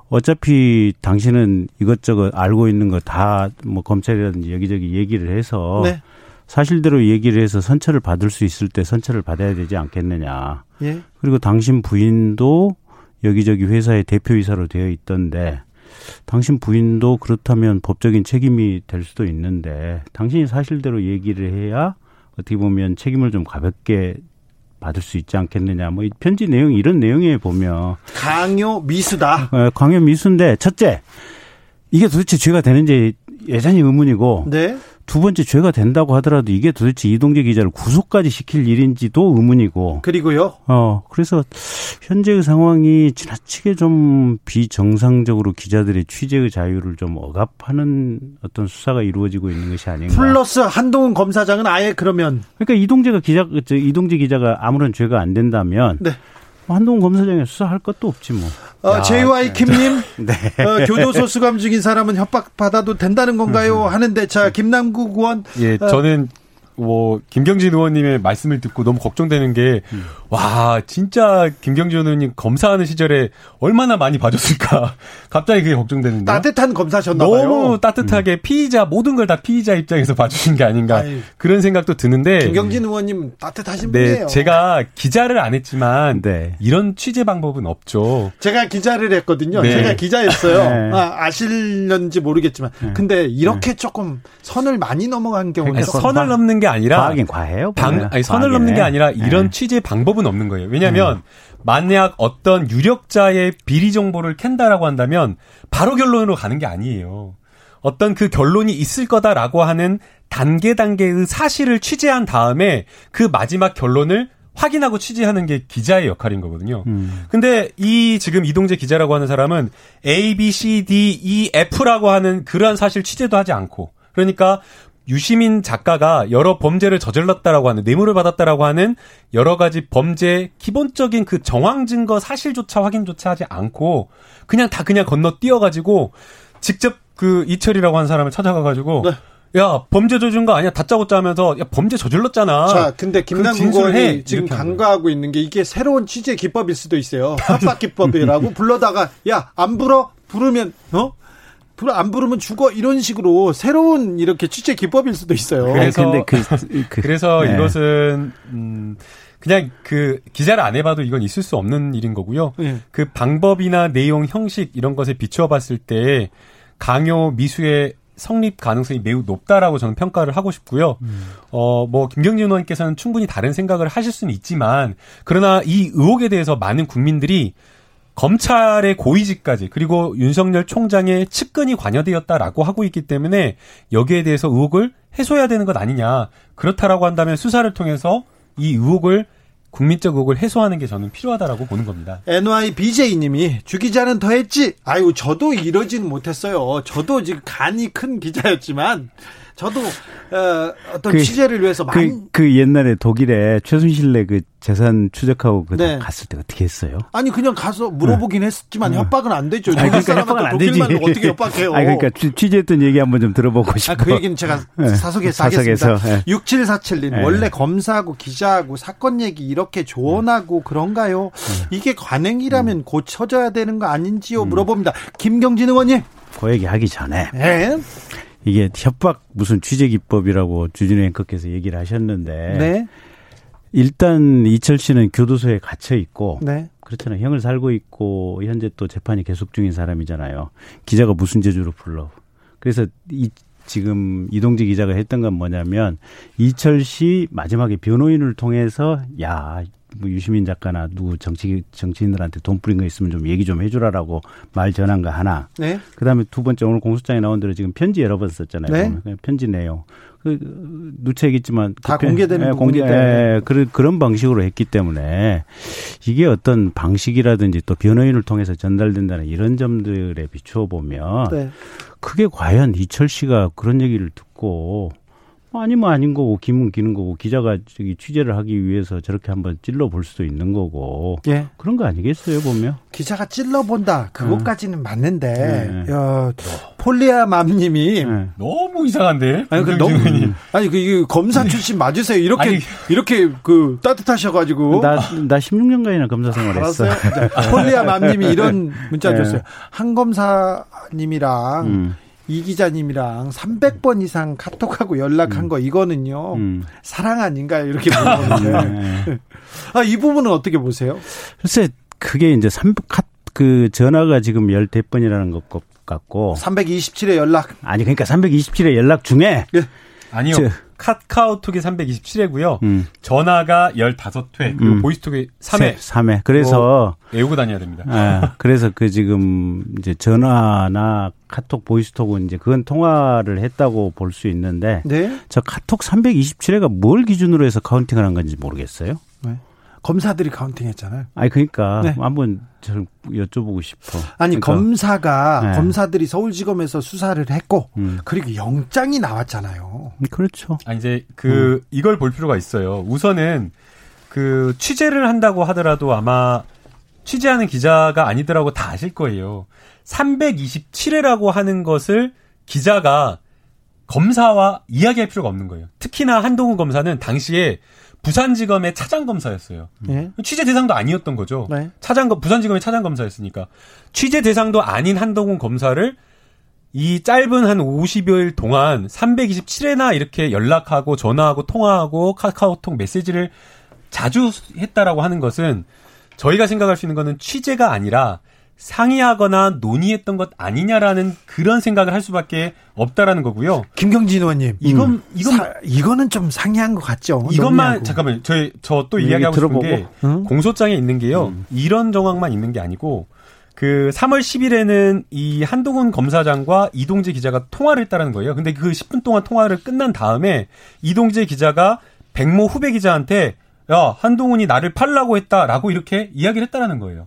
어차피 당신은 이것저것 알고 있는 거 다 뭐 검찰이라든지 여기저기 얘기를 해서 네. 사실대로 얘기를 해서 선처를 받을 수 있을 때 선처를 받아야 되지 않겠느냐. 예. 그리고 당신 부인도 여기저기 회사의 대표이사로 되어 있던데 당신 부인도 그렇다면 법적인 책임이 될 수도 있는데 당신이 사실대로 얘기를 해야 어떻게 보면 책임을 좀 가볍게 받을 수 있지 않겠느냐. 뭐 편지 내용 이런 내용에 보면 강요 미수다. 어, 강요 미수인데 첫째 이게 도대체 죄가 되는지 여전히 의문이고 네. 두 번째 죄가 된다고 하더라도 이게 도대체 이동재 기자를 구속까지 시킬 일인지도 의문이고. 그리고요. 어, 그래서 현재의 상황이 지나치게 좀 비정상적으로 기자들의 취재의 자유를 좀 억압하는 어떤 수사가 이루어지고 있는 것이 아닌가. 플러스 한동훈 검사장은 아예 그러면. 그러니까 이동재가 기자, 이동재 기자가 아무런 죄가 안 된다면. 네. 한동훈 검사장에 수사할 것도 없지 뭐. 어, JY 김님, 네. 어, 교도소 수감 중인 사람은 협박 받아도 된다는 건가요? 음. 하는데 자 김남국 의원. 예, 저는 뭐 김경진 의원님의 말씀을 듣고 너무 걱정되는 게 음. 와, 진짜 김경준 의원님 검사하는 시절에 얼마나 많이 봐줬을까. 갑자기 그게 걱정되는데. 따뜻한 검사셨나봐요. 너무 따뜻하게 음. 피의자, 모든 걸 다 피의자 입장에서 봐주신 게 아닌가. 아이. 그런 생각도 드는데. 김경진 의원님 따뜻하신 네, 분이에요. 제가 기자를 안 했지만 네. 이런 취재 방법은 없죠. 제가 기자를 했거든요. 네. 제가 기자였어요. 네. 아, 실는지 모르겠지만. 네. 근데 이렇게 네. 조금 선을 많이 넘어간 경우는 선을 넘는 게 아니라. 과하긴 과해요. 방, 아니, 선을 넘는 게 아니라 이런 취재 방법 방법은 없는 거예요. 왜냐하면 음. 만약 어떤 유력자의 비리 정보를 캔다라고 한다면 바로 결론으로 가는 게 아니에요. 어떤 그 결론이 있을 거다라고 하는 단계 단계의 사실을 취재한 다음에 그 마지막 결론을 확인하고 취재하는 게 기자의 역할인 거거든요. 음. 근데 이 지금 이동재 기자라고 하는 사람은 A, B, C, D, E, F라고 하는 그러한 사실 취재도 하지 않고 그러니까 유시민 작가가 여러 범죄를 저질렀다라고 하는 뇌물을 받았다라고 하는 여러 가지 범죄 기본적인 그 정황 증거 사실조차 확인조차 하지 않고 그냥 다 그냥 건너 뛰어 가지고 직접 그 이철이라고 하는 사람을 찾아가 가지고 네. 야 범죄 저지른 거 아니야 다짜고짜 하면서 야 범죄 저질렀잖아. 자, 근데 그 김남국 의원이 지금 간과하고 있는 게 이게 새로운 취재 기법일 수도 있어요. 합박 기법이라고 불러다가 야 안 불어 부르면 어 안 부르면 죽어 이런 식으로 새로운 이렇게 취재 기법일 수도 있어요. 그래서 근데 그, 그 래서 네. 이것은 음 그냥 그 기자를 안 해봐도 이건 있을 수 없는 일인 거고요. 네. 그 방법이나 내용, 형식 이런 것에 비추어 봤을 때 강요 미수의 성립 가능성이 매우 높다라고 저는 평가를 하고 싶고요. 음. 어, 뭐, 김경진 의원께서는 충분히 다른 생각을 하실 수는 있지만, 그러나 이 의혹에 대해서 많은 국민들이 검찰의 고위직까지 그리고 윤석열 총장의 측근이 관여되었다라고 하고 있기 때문에 여기에 대해서 의혹을 해소해야 되는 것 아니냐. 그렇다라고 한다면 수사를 통해서 이 의혹을 국민적 의혹을 해소하는 게 저는 필요하다라고 보는 겁니다. NY BJ님이 주 기자는 더 했지. 아유 저도 이러지는 못했어요. 저도 지금 간이 큰 기자였지만 저도 어, 어떤 그, 취재를 위해서 그, 많이 그, 그 옛날에 독일에 최순실 내 그 재산 추적하고 그 네. 갔을 때 어떻게 했어요? 아니 그냥 가서 물어보긴 네. 했지만 네. 협박은 안 되죠. 아니, 그러니까 협박은 안 되지. 어떻게 협박해요? 아니 그러니까 취재했던 얘기 한번 좀 들어보고 싶어. 아, 그 얘기는 제가 네. 사석에서, 사석에서 하겠습니다. 네. 6747님 원래 검사하고 기자하고 사건 얘기 이렇게 조언하고 그런가요? 이게 관행이라면 음. 고쳐져야 되는 거 아닌지요? 음. 물어봅니다. 김경진 의원님. 그 얘기 하기 전에. 네. 이게 협박 무슨 취재 기법이라고 주진우 앵커께서 얘기를 하셨는데 네. 일단 이철 씨는 교도소에 갇혀 있고 네. 그렇잖아요. 형을 살고 있고 현재 또 재판이 계속 중인 사람이잖아요. 기자가 무슨 재주로 불러. 그래서 이 지금 이동재 기자가 했던 건 뭐냐면 이철 씨 마지막에 변호인을 통해서 야 뭐 유시민 작가나 누구 정치 정치인들한테 돈 뿌린 거 있으면 좀 얘기 좀 해주라라고 말 전한 거 하나. 네. 그다음에 두 번째 오늘 공소장에 나온 대로 지금 편지 여러 번 썼잖아요. 네. 편지 내용. 그 누책있지만 다 그 공개되는 예, 공개 예, 그런 그런 방식으로 했기 때문에 이게 어떤 방식이라든지 또 변호인을 통해서 전달된다는 이런 점들에 비추어 보면 네. 그게 과연 이철 씨가 그런 얘기를 듣고 아니면 아닌 거고 기면 기는 거고 기자가 저기 취재를 하기 위해서 저렇게 한번 찔러 볼 수도 있는 거고 예. 그런 거 아니겠어요 보면 기자가 찔러 본다 그것까지는 음. 맞는데 네. 야, 폴리아맘님이 네. 너무 이상한데 아니 그 너무 아니 그 검사 출신 맞으세요 이렇게 아니, 이렇게 그 따뜻하셔가지고 나 나 16년간이나 검사 생활했어 폴리아맘님이 이런 문자 네. 줬어요 한 검사님이랑 음. 이 기자님이랑 300번 이상 카톡하고 연락한 음. 거 이거는요 음. 사랑 아닌가요 이렇게 보는데 네. 아이 부분은 어떻게 보세요? 글쎄 그게 이제 300그 전화가 지금 열 대번이라는 것 같고 327회 연락 아니 그러니까 327회 연락 중에 네. 아니요. 저, 카카오톡이 327회고요. 음. 전화가 15회, 그리고 음. 보이스톡이 3회. 3회. 그래서 뭐 외우고 다녀야 됩니다. 예, 그래서 그 지금 이제 전화나 카톡 보이스톡은 이제 그건 통화를 했다고 볼 수 있는데 네? 저 카톡 327회가 뭘 기준으로 해서 counting을 한 건지 모르겠어요. 네. 검사들이 counting 했잖아요. 아니 그러니까 네. 한번 좀 여쭤보고 싶어. 아니 그러니까. 검사가 네. 검사들이 서울지검에서 수사를 했고 음. 그리고 영장이 나왔잖아요. 음, 그렇죠. 아 이제 그 음. 이걸 볼 필요가 있어요. 우선은 그 취재를 한다고 하더라도 아마 취재하는 기자가 아니더라고 다 아실 거예요. 327회라고 하는 것을 기자가 검사와 이야기할 필요가 없는 거예요. 특히나 한동훈 검사는 당시에 부산지검의 차장검사였어요. 네. 취재 대상도 아니었던 거죠. 네. 차장 부산지검의 차장검사였으니까 취재 대상도 아닌 한동훈 검사를 이 짧은 한 50여일 동안 327회나 이렇게 연락하고 전화하고 통화하고 카카오톡 메시지를 자주 했다라고 하는 것은 저희가 생각할 수 있는 거는 취재가 아니라 상의하거나 논의했던 것 아니냐라는 그런 생각을 할 수밖에 없다라는 거고요. 김경진 의원님, 이건 음. 이건 사, 이거는 좀 상의한 것 같죠. 이것만 논의하고. 잠깐만 저희 저 또 이야기하고 싶은 게 응? 공소장에 있는 게요. 음. 이런 정황만 있는 게 아니고 그 3월 10일에는 이 한동훈 검사장과 이동재 기자가 통화를 했다는 거예요. 근데 그 10분 동안 통화를 끝난 다음에 이동재 기자가 백모 후배 기자한테 야 한동훈이 나를 팔라고 했다라고 이렇게 이야기를 했다라는 거예요.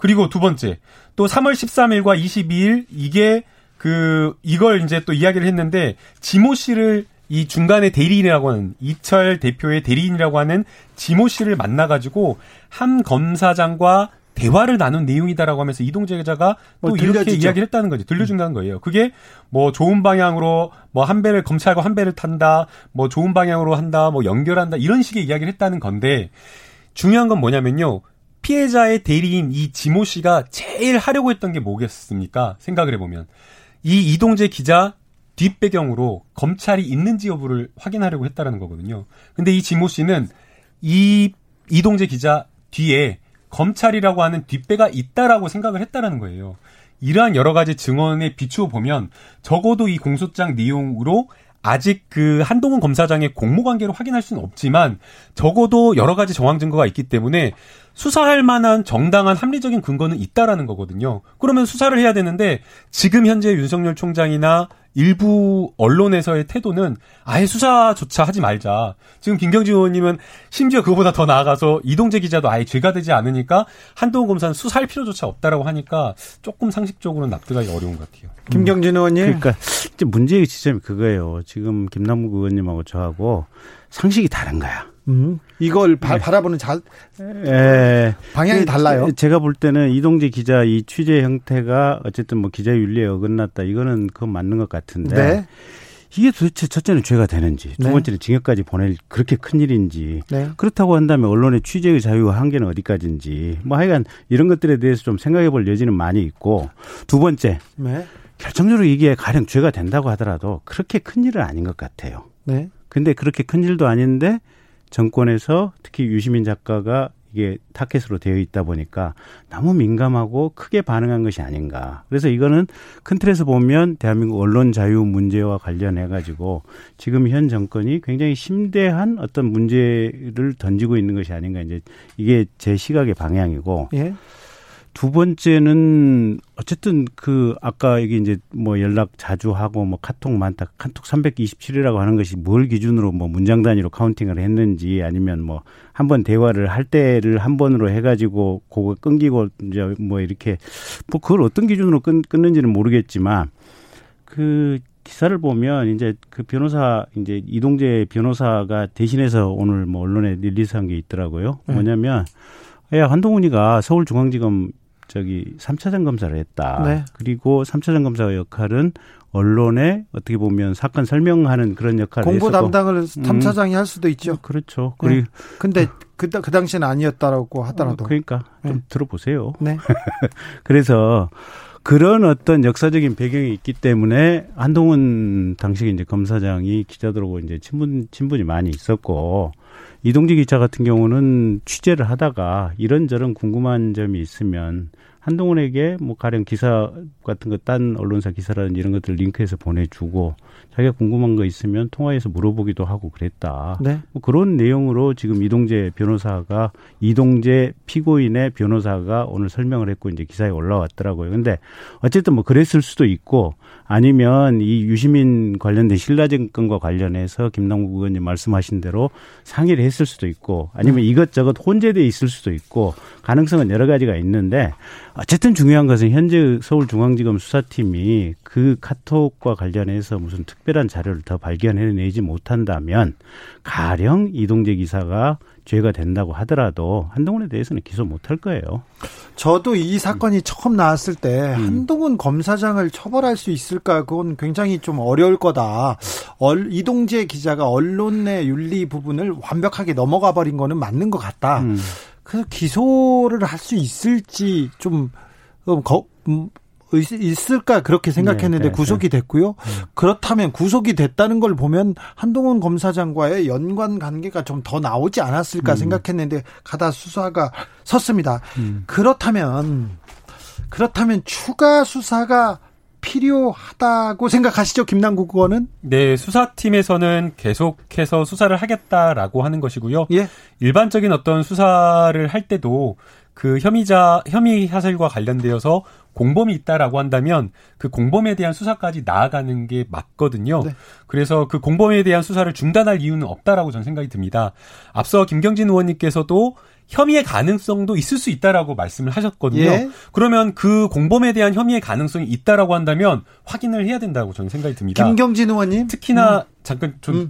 그리고 두 번째 또 3월 13일과 22일 이게 그 이걸 이제 또 이야기를 했는데 지모 씨를 이 중간에 대리인이라고 하는 이철 대표의 대리인이라고 하는 지모 씨를 만나가지고 한 검사장과 대화를 나눈 내용이다라고 하면서 이동재 기자가 또 뭐 이렇게 이야기를 했다는 거지. 들려준다는 거예요. 그게 뭐 좋은 방향으로 뭐 한 배를 검찰과 한 배를 탄다, 뭐 좋은 방향으로 한다, 뭐 연결한다 이런 식의 이야기를 했다는 건데 중요한 건 뭐냐면요. 피해자의 대리인 이 지모 씨가 제일 하려고 했던 게 뭐겠습니까? 생각을 해보면. 이 이동재 기자 뒷배경으로 검찰이 있는지 여부를 확인하려고 했다라는 거거든요. 근데 이 지모 씨는 이 이동재 기자 뒤에 검찰이라고 하는 뒷배가 있다라고 생각을 했다라는 거예요. 이러한 여러 가지 증언에 비추어 보면 적어도 이 공소장 내용으로 아직 그 한동훈 검사장의 공모 관계를 확인할 수는 없지만 적어도 여러 가지 정황 증거가 있기 때문에 수사할 만한 정당한 합리적인 근거는 있다라는 거거든요. 그러면 수사를 해야 되는데 지금 현재 윤석열 총장이나 일부 언론에서의 태도는 아예 수사조차 하지 말자. 지금 김경진 의원님은 심지어 그거보다 더 나아가서 이동재 기자도 아예 죄가 되지 않으니까 한동훈 검사는 수사할 필요조차 없다라고 하니까 조금 상식적으로는 납득하기 어려운 것 같아요. 김경진 의원님. 그러니까 문제의 지점이 그거예요. 지금 김남국 의원님하고 저하고 상식이 다른 거야. 음. 이걸 바, 네. 바라보는 자, 에, 방향이 달라요. 제가 볼 때는 이동재 기자 이 취재 형태가 어쨌든 뭐 기자 윤리에 어긋났다. 이거는 그건 맞는 것 같은데. 네. 이게 도대체 첫째는 죄가 되는지, 두 네. 번째는 징역까지 보낼 그렇게 큰 일인지, 네. 그렇다고 한다면 언론의 취재의 자유 한계는 어디까지인지, 뭐 하여간 이런 것들에 대해서 좀 생각해 볼 여지는 많이 있고, 두 번째, 네. 결정적으로 이게 가령 죄가 된다고 하더라도 그렇게 큰 일은 아닌 것 같아요. 네. 근데 그렇게 큰 일도 아닌데 정권에서 특히 유시민 작가가 이게 타켓으로 되어 있다 보니까 너무 민감하고 크게 반응한 것이 아닌가. 그래서 이거는 큰 틀에서 보면 대한민국 언론 자유 문제와 관련해 가지고 지금 현 정권이 굉장히 심대한 어떤 문제를 던지고 있는 것이 아닌가. 이제 이게 제 시각의 방향이고. 예. 두 번째는 어쨌든 그 아까 여기 이제 뭐 연락 자주 하고 뭐 카톡 많다. 카톡 327이라고 하는 것이 뭘 기준으로 뭐 문장 단위로 카운팅을 했는지 아니면 뭐 한 번 대화를 할 때를 한 번으로 해 가지고 그거 끊기고 이제 뭐 이렇게 뭐 그걸 어떤 기준으로 끊, 끊는지는 모르겠지만 그 기사를 보면 이제 그 변호사 이제 이동재 변호사가 대신해서 오늘 뭐 언론에 릴리스한 게 있더라고요. 네. 뭐냐면 야 한동훈이가 서울중앙지검 저기 3차장 검사를 했다. 네. 그리고 3차장 검사의 역할은 언론에 어떻게 보면 사건 설명하는 그런 역할을 공보 했었고. 담당을 3차장이 음. 할 수도 있죠. 그렇죠. 네. 그리고 근데 그, 그 당시는 아니었다라고 하더라도. 어, 그러니까 좀 네. 들어보세요. 네. 그래서 그런 어떤 역사적인 배경이 있기 때문에 한동훈 당시 이제 검사장이 기자들하고 이제 친분 친분이 많이 있었고 이동지 기자 같은 경우는 취재를 하다가 이런저런 궁금한 점이 있으면 한동훈에게 뭐 가령 기사 같은 거 딴 언론사 기사라든지 이런 것들 링크해서 보내주고 자기가 궁금한 거 있으면 통화해서 물어보기도 하고 그랬다. 네. 뭐 그런 내용으로 지금 이동재 변호사가 이동재 피고인의 변호사가 오늘 설명을 했고 이제 기사에 올라왔더라고요. 근데 어쨌든 뭐 그랬을 수도 있고 아니면 이 유시민 관련된 신라증권과 관련해서 김남국 의원님 말씀하신 대로 상의를 했을 수도 있고 아니면 네. 이것저것 혼재돼 있을 수도 있고 가능성은 여러 가지가 있는데 어쨌든 중요한 것은 현재 서울중앙지검 수사팀이 그 카톡과 관련해서 무슨 특별한 자료를 더 발견해내지 못한다면 가령 이동재 기사가 죄가 된다고 하더라도 한동훈에 대해서는 기소 못할 거예요. 저도 이 사건이 음. 처음 나왔을 때 음. 한동훈 검사장을 처벌할 수 있을까 그건 굉장히 좀 어려울 거다. 이동재 기자가 언론 내 윤리 부분을 완벽하게 넘어가 버린 거는 맞는 것 같다. 음. 그 기소를 할 수 있을지 좀 어, 거, 음, 있을까 그렇게 생각했는데 네, 네, 구속이 네. 됐고요. 네. 그렇다면 구속이 됐다는 걸 보면 한동훈 검사장과의 연관 관계가 좀 더 나오지 않았을까 음. 생각했는데 가다 수사가 섰습니다. 음. 그렇다면 그렇다면 추가 수사가 필요하다고 생각하시죠, 김남국 의원은? 네, 수사팀에서는 계속해서 수사를 하겠다라고 하는 것이고요. 예. 일반적인 어떤 수사를 할 때도 그 혐의자 혐의 사실과 관련되어서 공범이 있다라고 한다면 그 공범에 대한 수사까지 나아가는 게 맞거든요. 네. 그래서 그 공범에 대한 수사를 중단할 이유는 없다라고 저는 생각이 듭니다. 앞서 김경진 의원님께서도 혐의의 가능성도 있을 수 있다라고 말씀을 하셨거든요. 예. 그러면 그 공범에 대한 혐의의 가능성이 있다라고 한다면 확인을 해야 된다고 저는 생각이 듭니다. 김경진 의원님 특히나 음. 잠깐 좀그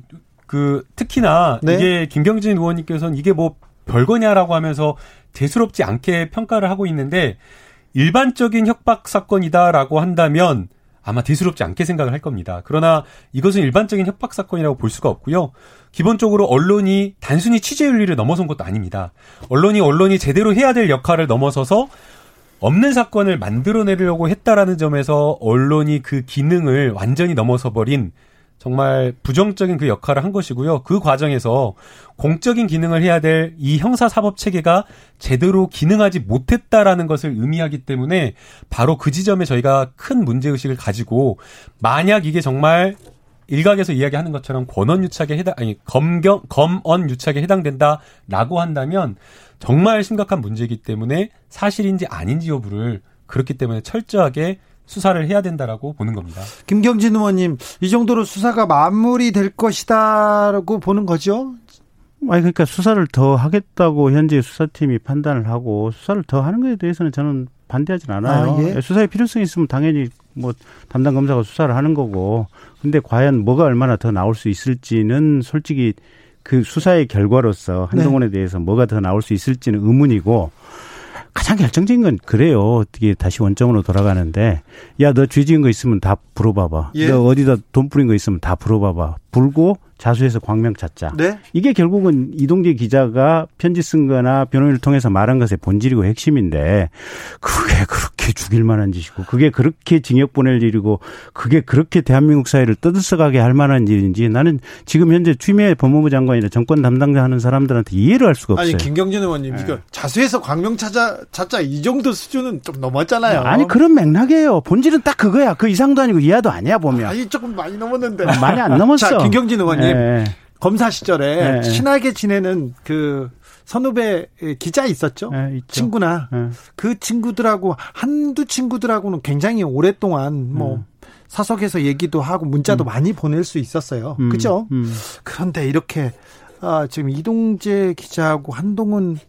음. 특히나 네. 이게 김경진 의원님께서는 이게 뭐 별거냐라고 하면서 대수롭지 않게 평가를 하고 있는데 일반적인 협박 사건이다라고 한다면 아마 대수롭지 않게 생각을 할 겁니다. 그러나 이것은 일반적인 협박 사건이라고 볼 수가 없고요. 기본적으로 언론이 단순히 취재 윤리를 넘어선 것도 아닙니다. 언론이 언론이 제대로 해야 될 역할을 넘어서서 없는 사건을 만들어내려고 했다라는 점에서 언론이 그 기능을 완전히 넘어서 버린 정말 부정적인 그 역할을 한 것이고요. 그 과정에서 공적인 기능을 해야 될 이 형사 사법 체계가 제대로 기능하지 못했다라는 것을 의미하기 때문에 바로 그 지점에 저희가 큰 문제 의식을 가지고 만약 이게 정말 일각에서 이야기하는 것처럼 권원 유착에 해당 아니 검경 검언 유착에 해당된다라고 한다면 정말 심각한 문제이기 때문에 사실인지 아닌지 여부를 그렇기 때문에 철저하게 수사를 해야 된다라고 보는 겁니다. 김경진 의원님, 이 정도로 수사가 마무리될 것이다라고 보는 거죠? 아니 그러니까 수사를 더 하겠다고 현재 수사팀이 판단을 하고 수사를 더 하는 것에 대해서는 저는 반대하진 않아요. 아, 예? 수사의 필요성이 있으면 당연히 뭐 담당 검사가 수사를 하는 거고. 근데 과연 뭐가 얼마나 더 나올 수 있을지는 솔직히 그 수사의 결과로서 한동훈에 네. 대해서 뭐가 더 나올 수 있을지는 의문이고 가장 결정적인 건 그래요. 어떻게 다시 원점으로 돌아가는데 야 너 죄 지은 거 있으면 다 물어봐봐. 예. 너 어디다 돈 뿌린 거 있으면 다 물어봐봐. 불고 자수해서 광명 찾자. 네? 이게 결국은 이동재 기자가 편지 쓴 거나 변호인을 통해서 말한 것의 본질이고 핵심인데 그게 그렇게 죽일 만한 짓이고 그게 그렇게 징역 보낼 일이고 그게 그렇게 대한민국 사회를 떠들썩하게 할 만한 일인지 나는 지금 현재 추미애 법무부 장관이나 정권 담당자 하는 사람들한테 이해를 할 수가 없어요. 아니 김경진 의원님 네. 이거 자수해서 광명 찾아 찾자 이 정도 수준은 좀 넘었잖아요. 아니 그런 맥락이에요. 본질은 딱 그거야. 그 이상도 아니고 이하도 아니야 보면. 아니 조금 많이 넘었는데. 많이 안 넘었어. 자 김경진 의원님. 네. 네. 검사 시절에 네. 친하게 지내는 그 선후배 기자 있었죠. 네, 친구나 네. 그 친구들하고 한두 친구들하고는 굉장히 오랫동안 뭐 음. 사석에서 얘기도 하고 문자도 음. 많이 보낼 수 있었어요. 음. 그죠? 음. 그런데 이렇게 아, 지금 이동재 기자하고 한동훈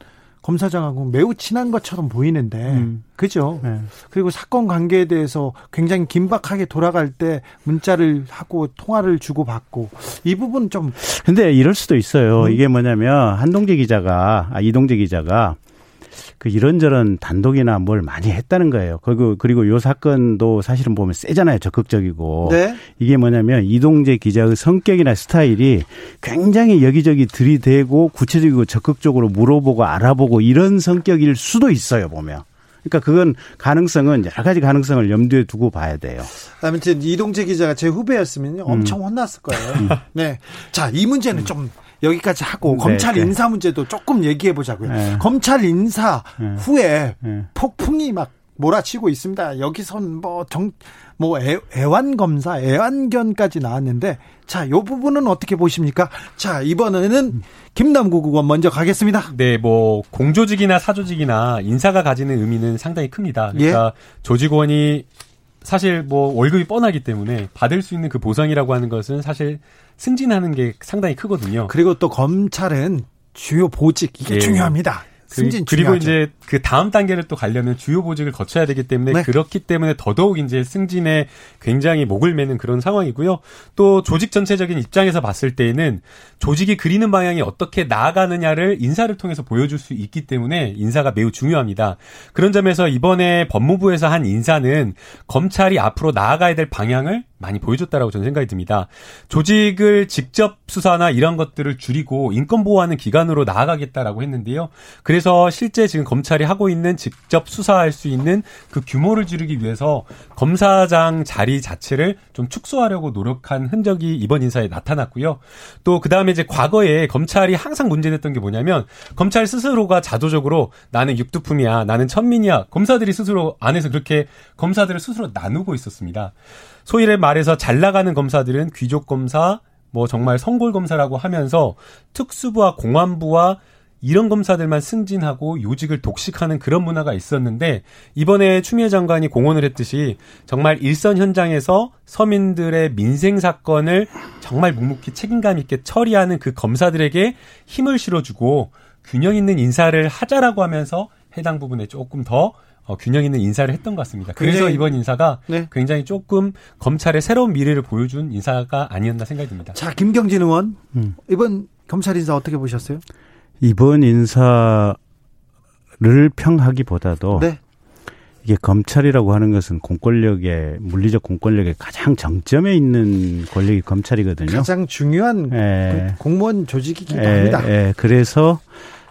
검사장하고 매우 친한 것처럼 보이는데 음. 그죠? 네. 그리고 사건 관계에 대해서 굉장히 긴박하게 돌아갈 때 문자를 하고 통화를 주고 받고 이 부분 좀 근데 이럴 수도 있어요. 음? 이게 뭐냐면 한동재 기자가 아 이동재 기자가 그 이런저런 단독이나 뭘 많이 했다는 거예요. 그리고 그리고 요 사건도 사실은 보면 세잖아요. 적극적이고. 네. 이게 뭐냐면 이동재 기자의 성격이나 스타일이 굉장히 여기저기 들이대고 구체적이고 적극적으로 물어보고 알아보고 이런 성격일 수도 있어요. 보면. 그러니까 그건 가능성은 여러 가지 가능성을 염두에 두고 봐야 돼요. 아무튼 이동재 기자가 제 후배였으면 엄청 음. 혼났을 거예요. 음. 네. 자, 이 문제는 좀 여기까지 하고 네, 검찰 네. 인사 문제도 조금 얘기해 보자고요. 네. 검찰 인사 네. 후에 네. 폭풍이 막 몰아치고 있습니다. 여기선 뭐 정, 뭐 애, 애완 검사, 애완견까지 나왔는데 자, 요 부분은 어떻게 보십니까? 자, 이번에는 김남국 의원 먼저 가겠습니다. 네, 뭐 공조직이나 사조직이나 인사가 가지는 의미는 상당히 큽니다. 그러니까 예? 조직원이 사실 뭐 월급이 뻔하기 때문에 받을 수 있는 그 보상이라고 하는 것은 사실 승진하는 게 상당히 크거든요. 그리고 또 검찰은 주요 보직 이게 예. 중요합니다. 승진 그, 리고 이제 그 다음 단계를 또 가려면 주요 보직을 거쳐야 되기 때문에 네. 그렇기 때문에 더더욱 이제 승진에 굉장히 목을 매는 그런 상황이고요. 또 조직 전체적인 입장에서 봤을 때에는 조직이 그리는 방향이 어떻게 나아가느냐를 인사를 통해서 보여줄 수 있기 때문에 인사가 매우 중요합니다. 그런 점에서 이번에 법무부에서 한 인사는 검찰이 앞으로 나아가야 될 방향을 많이 보여줬다라고 저는 생각이 듭니다. 조직을 직접 수사나 이런 것들을 줄이고 인권 보호하는 기관으로 나아가겠다라고 했는데요. 그래서 실제 지금 검찰이 하고 있는 직접 수사할 수 있는 그 규모를 줄이기 위해서 검사장 자리 자체를 좀 축소하려고 노력한 흔적이 이번 인사에 나타났고요. 또 그 다음에 이제 과거에 검찰이 항상 문제됐던 게 뭐냐면 검찰 스스로가 자조적으로 나는 육두품이야, 나는 천민이야. 검사들이 스스로 안에서 그렇게 검사들을 스스로 나누고 있었습니다. 소위를 말해서 잘 나가는 검사들은 귀족 검사, 뭐 정말 성골 검사라고 하면서 특수부와 공안부와 이런 검사들만 승진하고 요직을 독식하는 그런 문화가 있었는데 이번에 추미애 장관이 공언을 했듯이 정말 일선 현장에서 서민들의 민생 사건을 정말 묵묵히 책임감 있게 처리하는 그 검사들에게 힘을 실어주고 균형 있는 인사를 하자라고 하면서 해당 부분에 조금 더 어, 균형 있는 인사를 했던 것 같습니다. 그래서 이번 인사가 네. 굉장히 조금 검찰의 새로운 미래를 보여준 인사가 아니었나 생각이 듭니다. 자, 김경진 의원, 음. 이번 검찰 인사 어떻게 보셨어요? 이번 인사를 평하기보다도 네. 이게 검찰이라고 하는 것은 공권력의 물리적 공권력의 가장 정점에 있는 권력이 검찰이거든요. 가장 중요한 예. 공무원 조직이기도 예. 합니다. 예. 그래서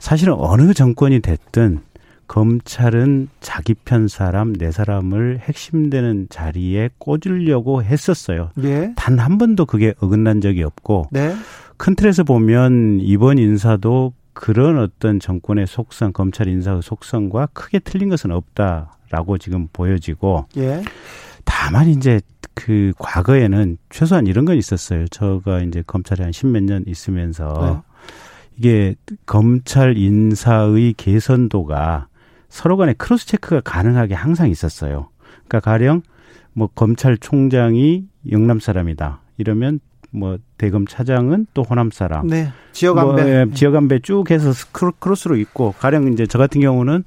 사실은 어느 정권이 됐든 검찰은 자기 편 사람 내 사람을 핵심되는 자리에 꽂으려고 했었어요. 예. 단한 번도 그게 어긋난 적이 없고 네. 큰 틀에서 보면 이번 인사도 그런 어떤 정권의 속성, 검찰 인사의 속성과 크게 틀린 것은 없다라고 지금 보여지고 예. 다만 이제 그 과거에는 최소한 이런 건 있었어요. 저가 이제 검찰에 한 십몇 년 있으면서 네. 이게 검찰 인사의 개선도가 서로 간에 크로스 체크가 가능하게 항상 있었어요. 그러니까 가령 뭐 검찰총장이 영남 사람이다. 이러면 뭐 대검 차장은 또 호남 사람. 네. 지역 안배. 뭐, 예, 지역 안배 쭉 해서 크로스로 있고 가령 이제 저 같은 경우는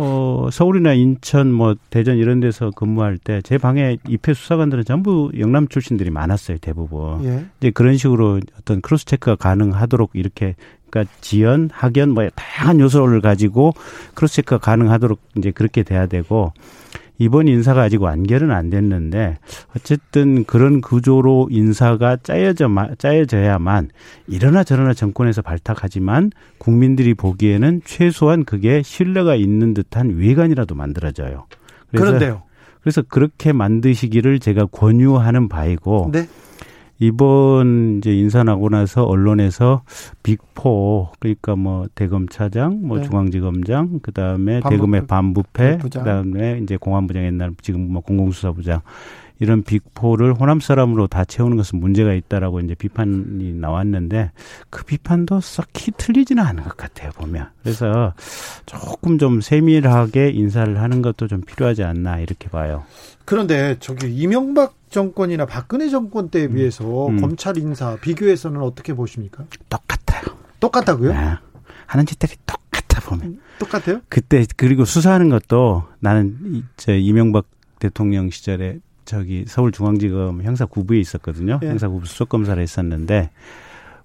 어 서울이나 인천 뭐 대전 이런 데서 근무할 때 제 방에 입회 수사관들은 전부 영남 출신들이 많았어요 대부분. 예. 이제 그런 식으로 어떤 크로스 체크가 가능하도록 이렇게 그러니까 지연, 학연 뭐 다양한 요소를 가지고 크로스 체크가 가능하도록 이제 그렇게 돼야 되고 이번 인사가 아직 완결은 안 됐는데 어쨌든 그런 구조로 인사가 짜여져 짜여져야만 이러나 저러나 정권에서 발탁하지만 국민들이 보기에는 최소한 그게 신뢰가 있는 듯한 외관이라도 만들어져요. 그래서 그런데요. 그래서 그렇게 만드시기를 제가 권유하는 바이고 네. 이번 이제 인사 나고 나서 언론에서 빅포 그러니까 뭐 대검차장, 뭐 네. 중앙지검장, 그 다음에 반부패, 대검의 반부패, 그 다음에 이제 공안부장 옛날 지금 뭐 공공수사부장 이런 빅포를 호남 사람으로 다 채우는 것은 문제가 있다라고 이제 비판이 나왔는데 그 비판도 썩히 틀리지는 않은 것 같아요 보면 그래서 조금 좀 세밀하게 인사를 하는 것도 좀 필요하지 않나 이렇게 봐요. 그런데 저기 이명박 정권이나 박근혜 정권 때에 음. 비해서 음. 검찰 인사 비교해서는 어떻게 보십니까? 똑같아요. 똑같다고요? 네. 하는 짓들이 똑같아. 똑같아 보면. 똑같아요? 그때 그리고 수사하는 것도 나는 저 이명박 대통령 시절에 저기 서울중앙지검 형사 구부에 있었거든요. 예. 형사 구부 수석 검사를 했었는데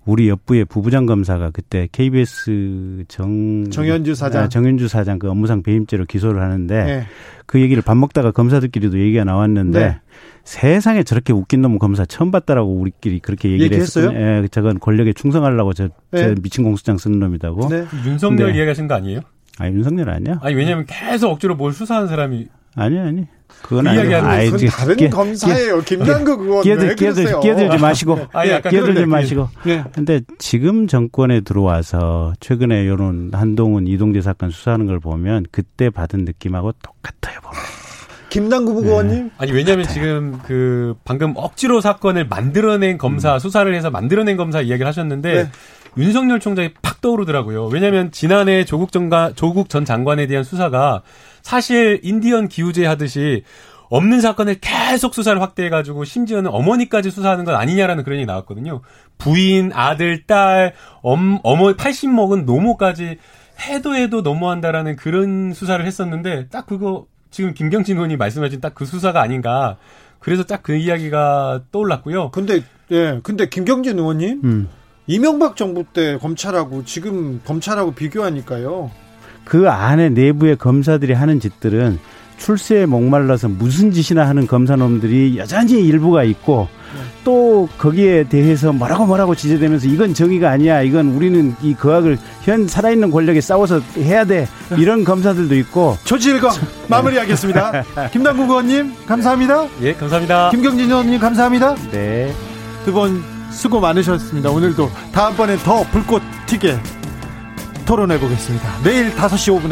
우리 옆부의 부부장 검사가 그때 KBS 정 정현주 사장 아, 정현주 사장 그 업무상 배임죄로 기소를 하는데 예. 그 얘기를 밥 먹다가 검사들끼리도 얘기가 나왔는데 네. 세상에 저렇게 웃긴 놈 검사 처음 봤다라고 우리끼리 그렇게 얘기를 했어요. 예, 저건 권력에 충성하려고 저, 네. 저 미친 공수장 쓰는 놈이다고. 네. 윤석열 네. 이야기하신 거 아니에요? 아니 윤석열 아니야? 아니 왜냐면 계속 억지로 뭘 수사한 사람이 아니 아니. 그건 그 이야기하는 아니, 그건 다른 끼, 검사예요. 김남국 의원. 끼어들, 끼어들, 끼어들지 마시고. 아, 예, 끼어들지 마시고. 네. 근데 지금 정권에 들어와서 최근에 이런 한동훈 이동재 사건 수사하는 걸 보면 그때 받은 느낌하고 똑같아요. 보면. 김남국 네. 의원님? 아니 왜냐하면 지금 그 방금 억지로 사건을 만들어낸 검사 음. 수사를 해서 만들어낸 검사 이야기를 하셨는데 네. 윤석열 총장이 팍 떠오르더라고요. 왜냐하면 지난해 조국 전가 조국 전 장관에 대한 수사가 사실 인디언 기우제 하듯이 없는 사건을 계속 수사를 확대해가지고 심지어는 어머니까지 수사하는 건 아니냐라는 그런 얘기 나왔거든요. 부인, 아들, 딸, 엄, 어머 80 먹은 노모까지 해도 해도 너무한다라는 그런 수사를 했었는데 딱 그거 지금 김경진 의원이 말씀하신 딱 그 수사가 아닌가. 그래서 딱 그 이야기가 떠올랐고요. 근데 예, 근데 김경진 의원님 음. 이명박 정부 때 검찰하고 지금 검찰하고 비교하니까요. 그 안에 내부의 검사들이 하는 짓들은 출세에 목말라서 무슨 짓이나 하는 검사놈들이 여전히 일부가 있고 또 거기에 대해서 뭐라고 뭐라고 지적되면서 이건 정의가 아니야. 이건 우리는 이 거학을 현 살아있는 권력에 싸워서 해야 돼. 이런 검사들도 있고. 조지일검 마무리하겠습니다. 김남국 의원님 감사합니다. 예, 감사합니다. 김경진 의원님 감사합니다. 네. 두분 수고 많으셨습니다. 오늘도 다음번에 더 불꽃 튀게 토론해 보겠습니다. 내일 5시 5분에